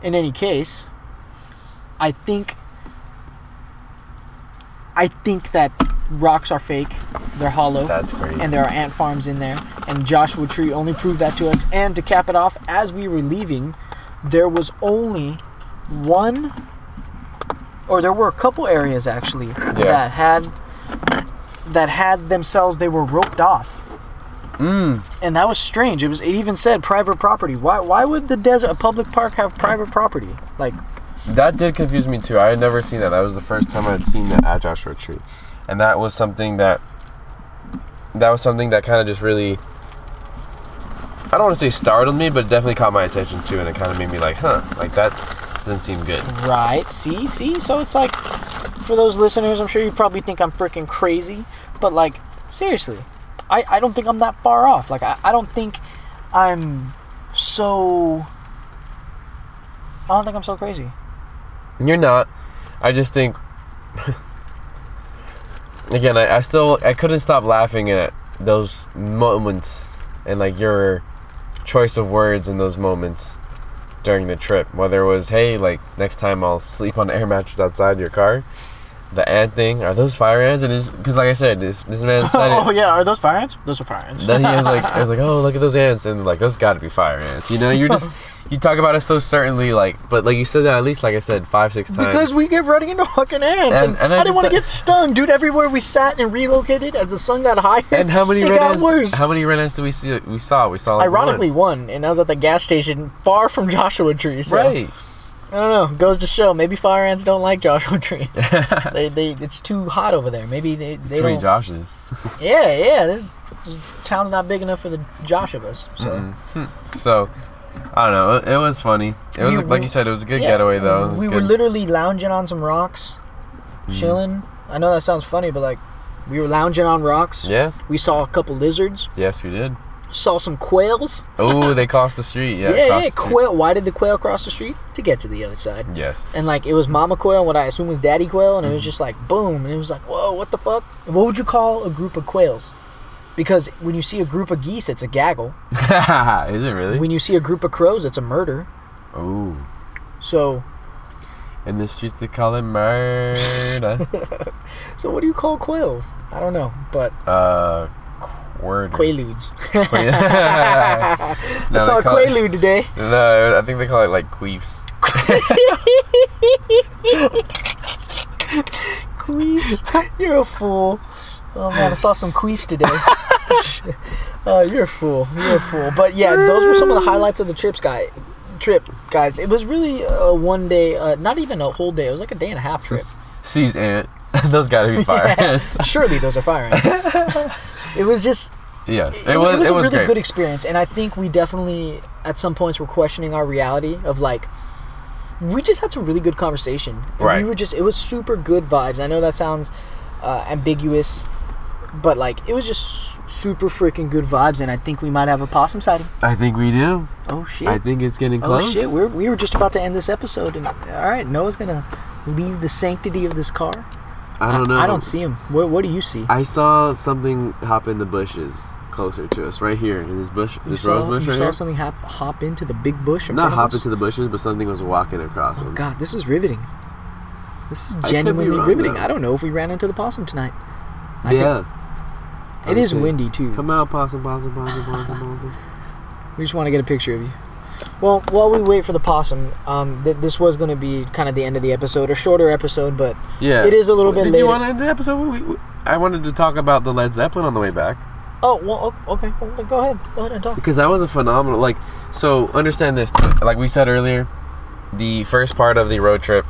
S2: in any case, I think I think that rocks are fake. They're hollow.
S1: That's crazy.
S2: and there are ant farms in there. And Joshua Tree only proved that to us. And to cap it off, as we were leaving, there was only one, or there were a couple areas actually that had that had themselves. They were roped off,
S1: Mm.
S2: and that was strange. It was. It even said private property. Why? Why would the desert, a public park, have private property? Like,
S1: That did confuse me too. I had never seen that. That was the first time I had seen that at Joshua Tree, and that was something that that was something that kind of just really. I don't want to say startled me, but it definitely caught my attention too, and it kind of made me like, huh, like that doesn't seem good.
S2: Right. See, see. So it's like, for those listeners, I'm sure you probably think I'm freaking crazy, but like, seriously, I, I don't think I'm that far off. Like, I, I don't think I'm so. I don't think I'm so crazy.
S1: You're not. I just think. <laughs> Again, I, I still I couldn't stop laughing at those moments and like your choice of words in those moments during the trip. Whether it was, hey, like next time I'll sleep on air mattress outside your car. The ant thing are those fire ants? And because like I said, this this man <laughs> said
S2: oh yeah, are those fire ants? Those are fire ants.
S1: Then he was like, <laughs> I was like, oh, look at those ants, and like those got to be fire ants. You know, you're just you talk about it so certainly, like, but like you said that at least like I said five six times.
S2: Because we get running into fucking ants, and,
S1: And- and I
S2: I, didn't want to get stung, dude. Everywhere we sat and relocated, as the sun got higher,
S1: And how many
S2: it
S1: red ants?
S2: worse.
S1: How many red ants did we see? We saw. We saw. Like
S2: Ironically,
S1: one.
S2: one, and I was at the gas station far from Joshua Tree. So
S1: right?
S2: I don't know. Goes to show, maybe fire ants don't like Joshua <laughs> Tree. <laughs> they, they, it's too hot over there. Maybe they, they
S1: Too many. Joshes. <laughs>
S2: Yeah, yeah. This town's not big enough for the Joshuas. So
S1: So, I don't know. It, it was funny. It was
S2: We-
S1: like
S2: we-
S1: you said. It was a good
S2: Yeah,
S1: getaway though.
S2: We
S1: good.
S2: were literally lounging on some rocks,
S1: Mm.
S2: chilling. I know that sounds funny, but like, we were lounging on rocks.
S1: Yeah.
S2: We saw a couple lizards.
S1: Yes, we did.
S2: Saw some quails.
S1: Oh, they <laughs> crossed the street. Yeah.
S2: Yeah, yeah. Quail. Why did the quail cross the street? To get to the other side.
S1: Yes.
S2: and like it was mama quail, what I assume was daddy quail, and it
S1: Mm-hmm.
S2: was just like boom, and it was like whoa, what the fuck? What would you call a group of quails? Because when you see a group of geese, it's a gaggle. <laughs>
S1: Is it really?
S2: When you see a group of crows, it's a murder.
S1: Oh.
S2: So,
S1: In the streets they call it murder. <laughs>
S2: so what do you call quails? I don't know, but
S1: uh, word.
S2: quaaludes. <laughs> <laughs>
S1: no,
S2: I saw a
S1: call it-
S2: quaalude today.
S1: No, I think they call it like queefs. <laughs>
S2: Queefs. You're a fool. Oh man, I saw some queefs today. oh, you're a fool. You're a fool. But yeah, those were some of the highlights of the trips, guy. Trip, guys. It was really a one day, uh, not even a whole day. It was like a day and a half trip.
S1: Seas ant. Those gotta be fire ants.
S2: Surely those are fire ants. it was just.
S1: Yes,
S2: It, was, it was a really
S1: great.
S2: good experience, and I think we definitely, at some points, were questioning our reality of like, we just had some really good conversation.
S1: Right.
S2: We were just it was super good vibes. I know that sounds uh, ambiguous, but like it was just super freaking good vibes, and I think we might have a possum sighting.
S1: I think we do.
S2: Oh shit!
S1: I think it's getting close.
S2: oh shit! We're we were just about to end this episode, and all right, Noah's gonna leave the sanctity of this car.
S1: I don't know.
S2: I, don't see him. What What do you see?
S1: I saw something hop in the bushes closer to us, right here in this bush,
S2: you
S1: this
S2: saw,
S1: rose bush
S2: you
S1: right
S2: saw
S1: here.
S2: something hop, hop into the big bush.
S1: Not hop
S2: us?
S1: into the bushes, but something was walking across
S2: Oh
S1: them.
S2: god, this is riveting. This is genuinely
S1: wrong,
S2: riveting.
S1: though.
S2: I don't know if we ran into the possum tonight. I
S1: yeah.
S2: It is windy too.
S1: Come out, possum, possum, possum, possum, <laughs> possum.
S2: We just want to get a picture of you. Well, while we wait for the possum, um, th- this was going to be kind of the end of the episode, a shorter episode, but
S1: Yeah.
S2: It is a little bit
S1: Did
S2: later.
S1: you want to end the episode? We, we, I wanted to talk about the Led Zeppelin on the way back
S2: oh well, okay, go ahead, go ahead and talk.
S1: because that was a phenomenal. Like, so understand this. Like we said earlier, the first part of the road trip,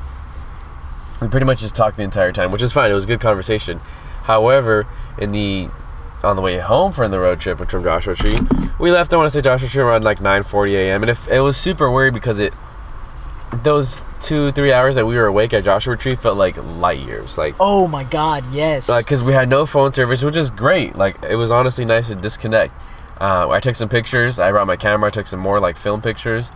S1: we pretty much just talked the entire time, which is fine. It was a good conversation. However, in the on the way home from the road trip which from Joshua Tree, we left. I want to say Joshua Tree around like 9:40 a.m. And if it was super weird because it those two three hours that we were awake at Joshua Tree felt like light years. Like
S2: Oh my God, yes.
S1: like because we had no phone service, which is great. Like it was honestly nice to disconnect. Uh, I took some pictures. I brought my camera. I took some more like film pictures.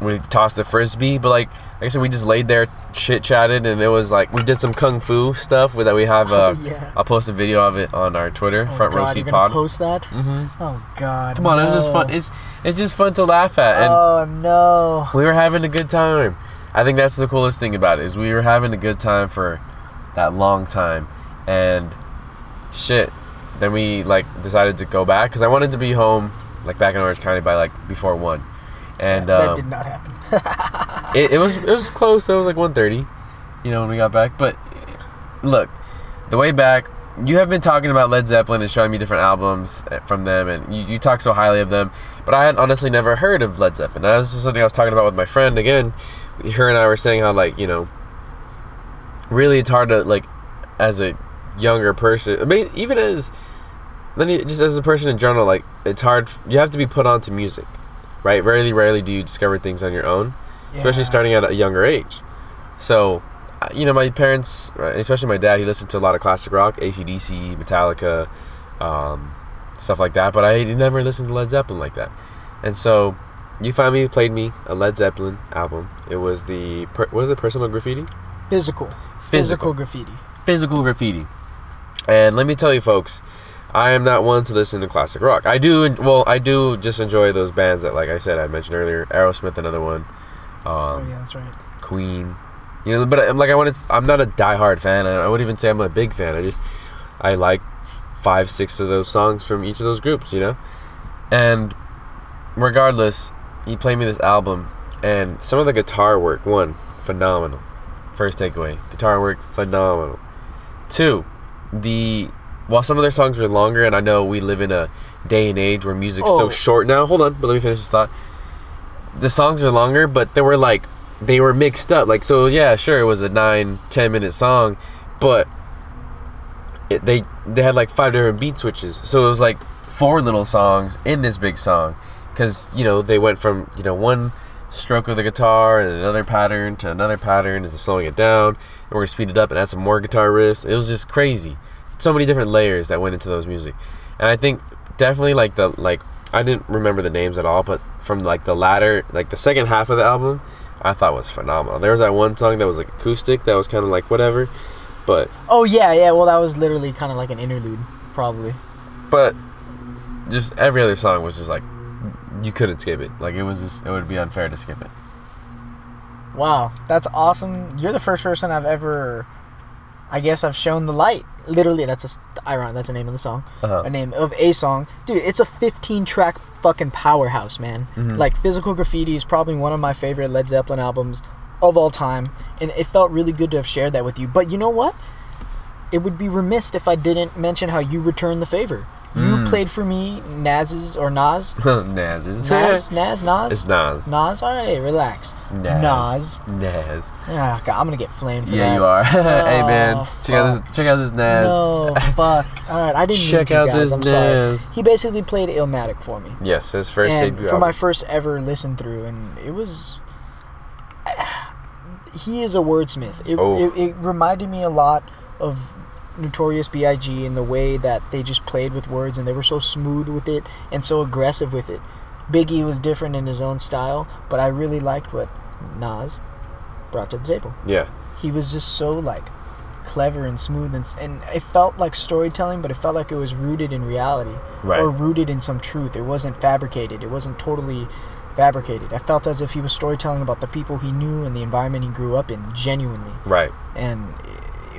S1: We tossed the frisbee, but like like I said, we just laid there, chit chatted, and it was like we did some kung fu stuff with that we have. <laughs> Uh,
S2: Oh, yeah.
S1: I'll post a video of it on our Twitter,
S2: oh
S1: Front Row
S2: God,
S1: Seat
S2: you're gonna
S1: Pod.
S2: post that?
S1: hmm
S2: Oh God.
S1: Come on, it was just fun. It's it's just fun to laugh at, and
S2: oh no.
S1: we were having a good time. I think that's the coolest thing about it is we were having a good time for that long time, and shit. Then we like decided to go back because I wanted to be home like back in Orange County by like before one, and
S2: that
S1: um,
S2: did not happen. <laughs>
S1: it, it was it was close. It was like 1.30, you know, when we got back. But look, the way back, you have been talking about Led Zeppelin and showing me different albums eh, from them, and you, you talk so highly of them. But I had honestly never heard of Led Zeppelin. That was something I was talking about with my friend again. Her and I were saying how like you know, really it's hard to like as a younger person. I mean, even as then you- just as a person in general, like it's hard. You have to be put onto music, right? Rarely, rarely do you discover things on your own especially starting at a younger age. So, you know, my parents, especially my dad, he listened to a lot of classic rock, ACDC, Metallica, um, stuff like that. But I never listened to Led Zeppelin like that. And so, you finally played me a Led Zeppelin album. It was the per- what is it? Personal graffiti.
S2: Physical.
S1: Physical.
S2: graffiti.
S1: Physical graffiti. And let me tell you, folks. I am not one to listen to classic rock. I do, well, I do just enjoy those bands that, like I said, I mentioned earlier. Aerosmith, another one. Um,
S2: oh yeah, that's right.
S1: Queen. You know, but I'm like I wanted. I'm not a diehard fan. I, wouldn't even say I'm a big fan. I just I like five, six of those songs from each of those groups. You know, and regardless, he played me this album, and some of the guitar work. One, phenomenal. First takeaway: guitar work, phenomenal. Two, the while some of their songs were longer, and I know we live in a day and age where music's
S2: Oh.
S1: so short now. Hold on, but let me finish this thought the songs are longer, but they were like they were mixed up. Like so, yeah, sure, it was a nine, ten minute song, but it, they they had like five different beat switches. So it was like four little songs in this big song, because you know they went from you know one stroke of the guitar and another pattern to another pattern and slowing it down, and we're gonna speed it up and add some more guitar riffs. It was just crazy. So many different layers that went into those music, and I think definitely like the like I didn't remember the names at all, but from like the latter, like the second half of the album, I thought was phenomenal. There was that one song that was like acoustic, that was kind of like whatever, but
S2: Oh yeah, yeah. Well, that was literally kind of like an interlude, probably.
S1: but just every other song was just like you couldn't skip it. Like it was just it would be unfair to skip it.
S2: Wow, that's awesome. You're the first person I've ever, I guess, I've shown the light. Literally, that's a iron. That's the name of the song.
S1: Uh-huh.
S2: A name of a song, dude. It's a 15 track fucking powerhouse, man.
S1: Mhm.
S2: Like Physical Graffiti is probably one of my favorite Led Zeppelin albums of all time, and it felt really good to have shared that with you. But you know what? It would be remiss if I didn't mention how you returned the favor. You
S1: Mm.
S2: played for me Naz's or Nas. <laughs>
S1: Is
S2: Nas, Nas, Nas.
S1: It's Nas.
S2: Nas. All right, relax.
S1: Nas.
S2: Nas.
S1: Nas.
S2: Ah, God, I'm gonna get flamed for
S1: Yeah,
S2: that.
S1: Yeah, you are. <laughs> hey man,
S2: Oh,
S1: check out this. Check out this Nas.
S2: No, fuck. All right, I didn't
S1: Check
S2: to,
S1: out
S2: guys.
S1: this
S2: I'm sorry. He basically played Illmatic for me,
S1: Yes, his first
S2: and
S1: debut
S2: for my first ever listen through, and it was. <sighs> he is a wordsmith. It,
S1: Oh.
S2: it, it reminded me a lot of Notorious B.I.G. in the way that they just played with words and they were so smooth with it and so aggressive with it. Biggie was different in his own style, but I really liked what Nas brought to the table.
S1: Yeah.
S2: He was just so like clever and smooth and and it felt like storytelling, but it felt like it was rooted in reality
S1: Right.
S2: or rooted in some truth. It wasn't fabricated. It wasn't totally fabricated. I felt as if he was storytelling about the people he knew and the environment he grew up in genuinely.
S1: Right.
S2: And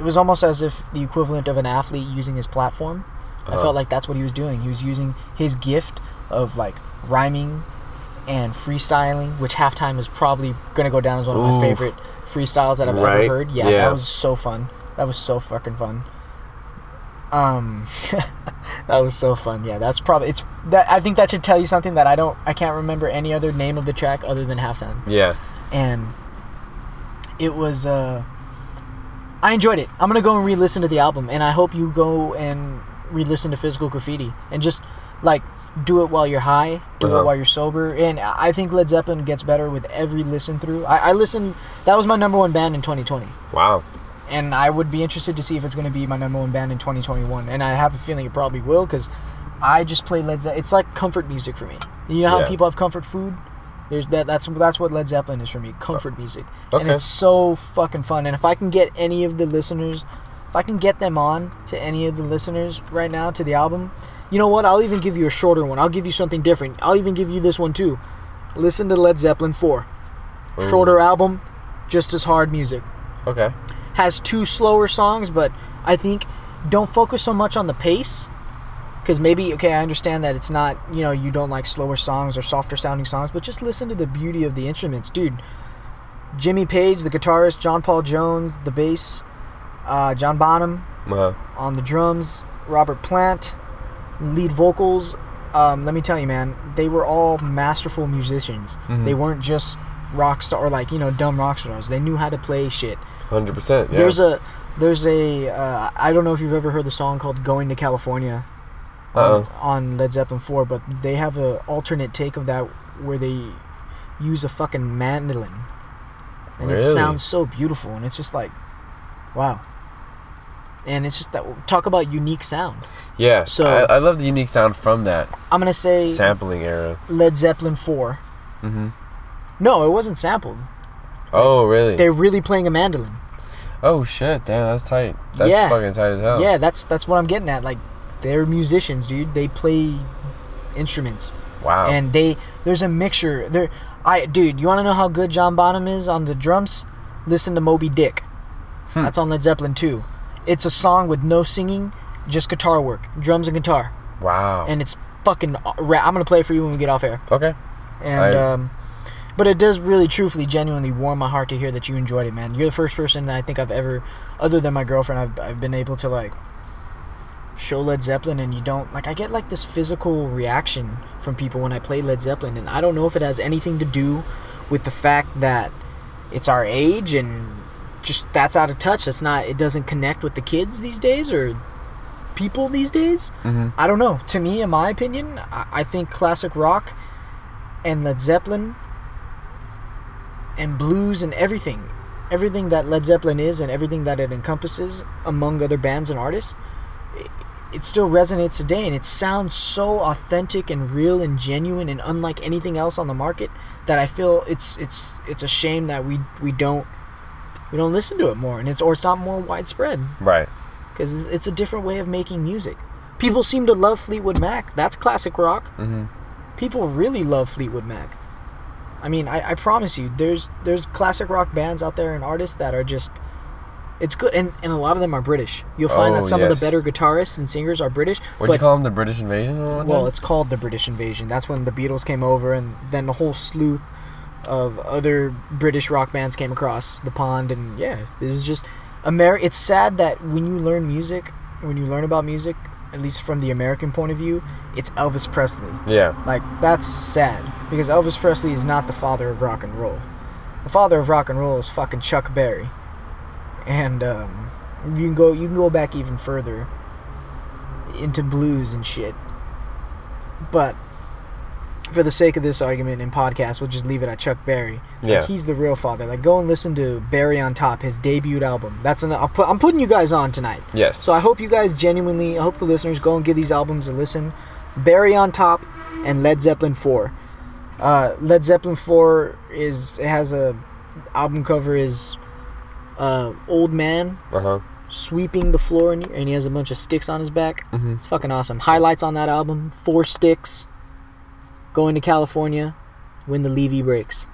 S2: it was almost as if the equivalent of an athlete using his platform. I
S1: Uh-huh.
S2: felt like that's what he was doing. He was using his gift of like rhyming and freestyling, which halftime is probably going to go down as one of my
S1: Oof.
S2: favorite freestyles that I've
S1: Right.
S2: ever heard. Yeah,
S1: Yeah.
S2: that was so fun. That was so fucking fun. Um, <laughs> that was so fun. Yeah, that's probably it's that. I think that should tell you something that I don't. I can't remember any other name of the track other than halftime
S1: Yeah.
S2: and it was uh I enjoyed it. I'm gonna go and re-listen to the album, and I hope you go and re-listen to Physical Graffiti and just like do it while you're high, do
S1: Uh-huh.
S2: it while you're sober. And I think Led Zeppelin gets better with every listen through. I, I listened. That was my number one band in 2020,
S1: Wow.
S2: and I would be interested to see if it's gonna be my number one band in 2021. And I have a feeling it probably will because I just play Led Zeppelin. It's like comfort music for me. You know how
S1: Yeah.
S2: people have comfort food. There's that. That's that's what Led Zeppelin is for me. Comfort music, and it's so fucking fun. And if I can get any of the listeners, if I can get them on to any of the listeners right now to the album, you know what? I'll even give you a shorter one. I'll give you something different. I'll even give you this one too. Listen to Led Zeppelin 4.
S1: Ooh.
S2: Shorter album, just as hard music.
S1: Okay.
S2: Has two slower songs, but I think don't focus so much on the pace. Because maybe, okay, I understand that it's not, you know, you don't like slower songs or softer sounding songs, but just listen to the beauty of the instruments. Dude, Jimmy Page, the guitarist, John Paul Jones, the bass, uh, John Bonham
S1: Uh-huh.
S2: on the drums, Robert Plant, lead vocals. Um, let me tell you, man, they were all masterful musicians.
S1: Mhm.
S2: They weren't just rock star or like, you know, dumb rock stars. They knew how to play shit.
S1: Hundred percent. Yeah.
S2: There's a there's a uh, I don't know if you've ever heard the song called "Going to California" on, on Led Zeppelin 4, but they have a alternate take of that where they use a fucking mandolin, and it sounds so beautiful, and it's just like, wow. And it's just that talk about unique sound.
S1: yeah.
S2: so-
S1: I, I love the unique sound from that
S2: I'm gonna say
S1: sampling era.
S2: Led Zeppelin 4.
S1: Mm-hmm.
S2: No, it wasn't sampled.
S1: Oh really?
S2: They're really playing a mandolin.
S1: oh shit! Damn, that's tight. That's
S2: Yeah.
S1: fucking tight as hell.
S2: Yeah, that's that's what I'm getting at. Like, they're musicians, dude. They play instruments.
S1: Wow.
S2: and they there's a mixture there i dude you want to know how good john bonham is on the drums listen to moby dick
S1: Hmm.
S2: that's on led zeppelin two. it's a song with no singing just guitar work drums and guitar
S1: wow.
S2: and it's fucking ra- i'm gonna play it for you when we get off air
S1: okay.
S2: and
S1: I-
S2: um but it does really truthfully genuinely warm my heart to hear that you enjoyed it man you're the first person that i think i've ever other than my girlfriend i've, I've been able to like show Led Zeppelin and you don't like I get like this physical reaction from people when I play Led Zeppelin and I don't know if it has anything to do with the fact that it's our age and just that's out of touch that's not it doesn't connect with the kids these days or people these days
S1: Mm-hmm.
S2: I don't know to me in my opinion I, I think classic rock and Led Zeppelin and blues and everything everything that Led Zeppelin is and everything that it encompasses among other bands and artists it, still resonates today and it sounds so authentic and real and genuine and unlike anything else on the market that I feel it's it's it's a shame that we we don't we don't listen to it more and it's or it's not more widespread
S1: Right.
S2: because it's a different way of making music. People seem to love Fleetwood Mac. That's classic rock.
S1: Mm-hmm.
S2: People really love Fleetwood Mac. I mean, I, I promise you, there's there's classic rock bands out there and artists that are just it's good, and, and a lot of them are British. You'll find
S1: Oh,
S2: that some
S1: yes.
S2: of the better guitarists and singers are British.
S1: What'd
S2: but
S1: you call them? The British invasion? or what?
S2: well, it's called the British Invasion. That's when the Beatles came over, and then the whole slew of other British rock bands came across the pond, and yeah, it was just Amer. It's sad that when you learn music, when you learn about music, at least from the American point of view, it's Elvis Presley.
S1: yeah.
S2: Like that's sad because Elvis Presley is not the father of rock and roll. The father of rock and roll is fucking Chuck Berry, and um, you can go you can go back even further into blues and shit. But for the sake of this argument in podcast, we'll just leave it at Chuck Berry. Like,
S1: Yeah.
S2: he's the real father. Like, go and listen to Berry on Top, his debut album. That's an. I'll put, I'm putting you guys on tonight.
S1: Yes.
S2: So I hope you guys genuinely. I hope the listeners go and give these albums a listen. Berry on Top and Led Zeppelin 4. Uh, Led Zeppelin 4 is it has a album cover is uh, old man
S1: uh huh.
S2: sweeping the floor and, and he has a bunch of sticks on his back.
S1: Mhm.
S2: It's fucking awesome. Highlights on that album: Four Sticks, Going to California, When the Levee Breaks,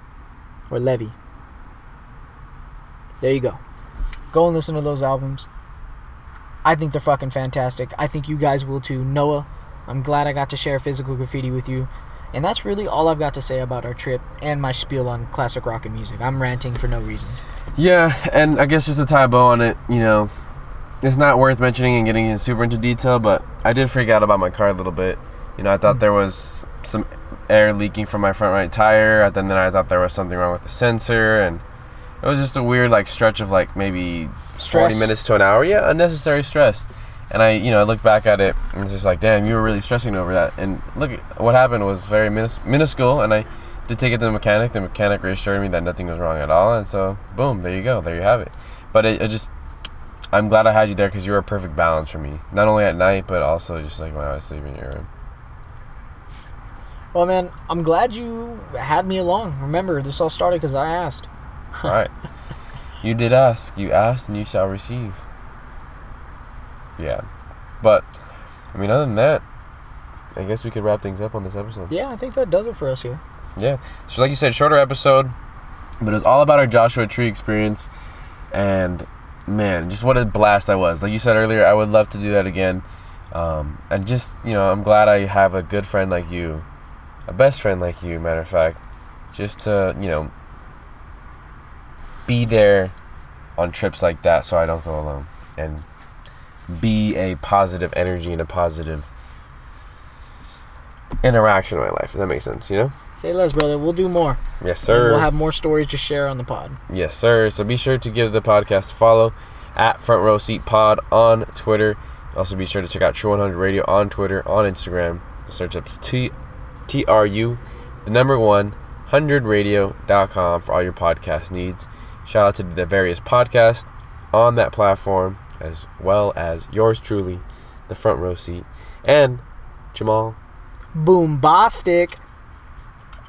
S2: or Levy. There you go. Go and listen to those albums. I think they're fucking fantastic. I think you guys will too. Noah, I'm glad I got to share physical graffiti with you. And that's really all I've got to say about our trip and my spiel on classic rock and music. I'm ranting for no reason.
S1: Yeah, and I guess just to tie a bow on it, you know, it's not worth mentioning and getting super into detail, but I did freak out about my car a little bit. You know, I thought there was some air leaking from my front right tire, and then I thought there was something wrong with the sensor, and it was just a weird like stretch of like maybe
S2: Stress.
S1: 40 minutes to an hour. Yeah, unnecessary stress. And I, you know, I look back at it and it's just like, damn, you were really stressing over that. And look, what happened was very minis- minuscule, and I did take it to the mechanic. The mechanic reassured me that nothing was wrong at all, and so boom, there you go, there you have it. But it, it just, I'm glad I had you there because you were a perfect balance for me, not only at night but also just like when I was sleeping in your room.
S2: Well, man, I'm glad you had me along. Remember, this all started because I asked.
S1: all <laughs> right, you did ask, you asked, and you shall receive. Yeah, but I mean, other than that, I guess we could wrap things up on this episode.
S2: Yeah, I think that does it for us here.
S1: Yeah. So like you said, shorter episode, but it was all about our Joshua Tree experience, and man, just what a blast that was. Like you said earlier, I would love to do that again, um, and just you know, I'm glad I have a good friend like you, a best friend like you. Matter of fact, just to you know, be there on trips like that, so I don't go alone, and be a positive energy and a positive interaction in my life. If that makes sense, you know.
S2: Say less, brother. We'll do more.
S1: Yes,
S2: And
S1: sir.
S2: We'll have more stories to share on the pod.
S1: Yes, sir. So be sure to give the podcast a follow at Front Row Seat Pod on Twitter. Also, be sure to check out True 100 Radio on Twitter, on Instagram. Search up T T R U, the number one, 100radio.com for all your podcast needs. Shout out to the various podcasts on that platform, as well as yours truly, the Front Row Seat, and Jamal.
S2: Boombastic.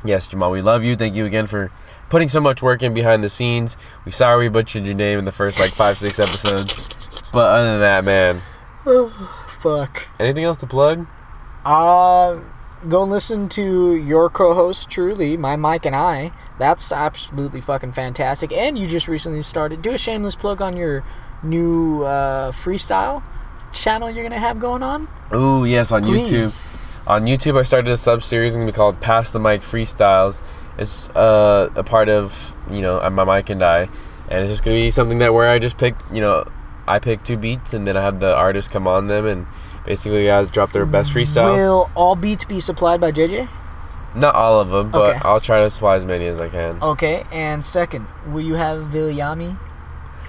S1: Yes, Jamal, we love you. Thank you again for putting so much work in behind the scenes. We sorry we butchered your name in the first like five, six episodes. But other than that, man, <sighs>
S2: Fuck.
S1: anything else to plug?
S2: Uh, go listen to your co-host, Truly, my Mic and I. That's absolutely fucking fantastic. And you just recently started. Do a shameless plug on your new uh, freestyle channel you're gonna have going on.
S1: Oh yes, on
S2: Please.
S1: YouTube. On YouTube, I started a sub series going to be called Pass the Mic Freestyles. It's uh, a part of you know my Mic and I, and it's just going to be something that where I just pick you know I pick two beats and then I have the artist come on them and basically guys drop their best freestyles.
S2: Will all beats be supplied by JJ?
S1: Not all of them, but
S2: Okay.
S1: I'll try to supply as many as I can.
S2: Okay. And second, will you have Viliami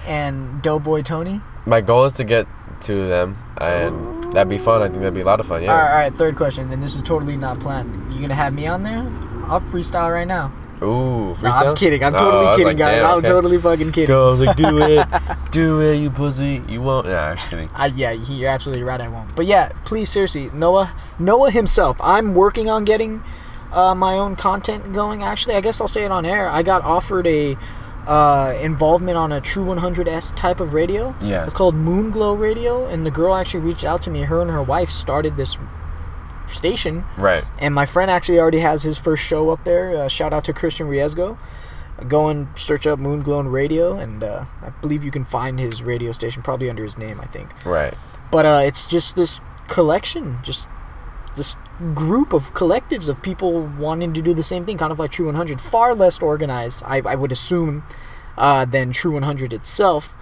S2: and Doughboy Tony?
S1: My goal is to get two of them, and that'd be fun. I think that'd be a lot of fun. Yeah.
S2: All right, all right. Third question, and this is totally not planned. You gonna have me on there? I'll freestyle right now.
S1: Ooh, freestyle.
S2: No, I'm kidding. I'm
S1: Oh,
S2: totally
S1: was
S2: kidding,
S1: like,
S2: guys.
S1: damn,
S2: I'm totally fucking kidding.
S1: Go, I was like, do it, <laughs> do it, you pussy. You won't. Nah, I'm just kidding.
S2: I, yeah, you're absolutely right. I won't. But yeah, please, seriously, Noah, Noah himself. I'm working on getting uh, my own content going. Actually, I guess I'll say it on air. I got offered a uh, involvement on a True 100S type of radio.
S1: Yeah.
S2: It's called Moonglow Radio, and the girl actually reached out to me. Her and her wife started this station,
S1: Right.
S2: and my friend actually already has his first show up there. Uh, shout out to Christian Riesgo. Go and search up Moonglow Radio, and uh, I believe you can find his radio station probably under his name. I think.
S1: Right.
S2: But uh, it's just this collection, just this group of collectives of people wanting to do the same thing, kind of like True 100. Far less organized, I, I would assume, uh, than True 100 itself,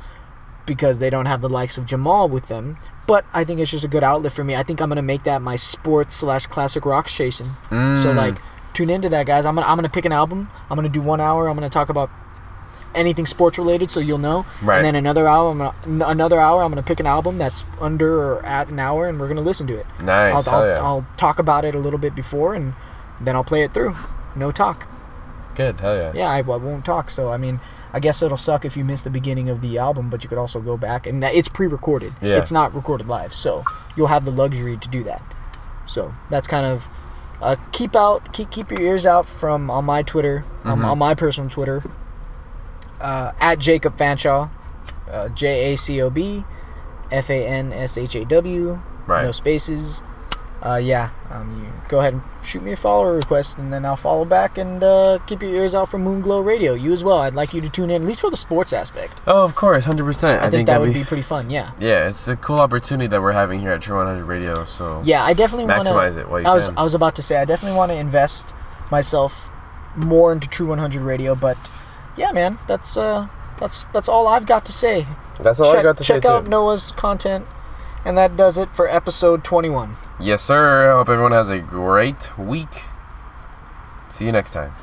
S2: because they don't have the likes of Jamal with them. But I think it's just a good outlet for me. I think I'm gonna make that my sports slash classic rock station. So
S1: Mm.
S2: like, tune into that, guys. I'm gonna I'm gonna pick an album. I'm gonna do one hour. I'm gonna talk about anything sports related, so you'll know.
S1: Right.
S2: And then another hour, I'm gonna another hour. I'm gonna pick an album that's under or at an hour, and we're gonna listen to it.
S1: Nice.
S2: I'll, I'll,
S1: yeah.
S2: I'll talk about it a little bit before and then I'll play it through. No talk.
S1: Good. Hell yeah.
S2: Yeah, I, I won't talk. So I mean, I guess it'll suck if you miss the beginning of the album, but you could also go back and that, it's pre-recorded.
S1: Yeah.
S2: It's not recorded live, so you'll have the luxury to do that. So that's kind of uh, keep out, keep keep your ears out from on my Twitter,
S1: Mhm.
S2: on my personal Twitter, uh, at Jacob Fanshaw, uh, J A C O B, F A N S H A W,
S1: Right.
S2: no spaces. Uh, yeah, um, you go ahead and shoot me a follower request, and then I'll follow back and uh, keep your ears out for Moonglow Radio. You as well. I'd like you to tune in, at least for the sports aspect.
S1: Oh, of course, hundred percent.
S2: I, think, that
S1: that'd
S2: would be pretty fun. Yeah,
S1: Yeah, it's a cool opportunity that we're having here at True 100 Radio. So
S2: yeah. I definitely want to
S1: maximize it while you
S2: I was
S1: can.
S2: I was about to say I definitely want to invest myself more into True 100 Radio, but yeah, man, that's uh that's that's all I've got to say.
S1: That's all
S2: check
S1: I got to
S2: check
S1: say Check
S2: out
S1: too.
S2: Noah's content, and that does it for episode 21.
S1: Yes, sir. I hope everyone has a great week. See you next time.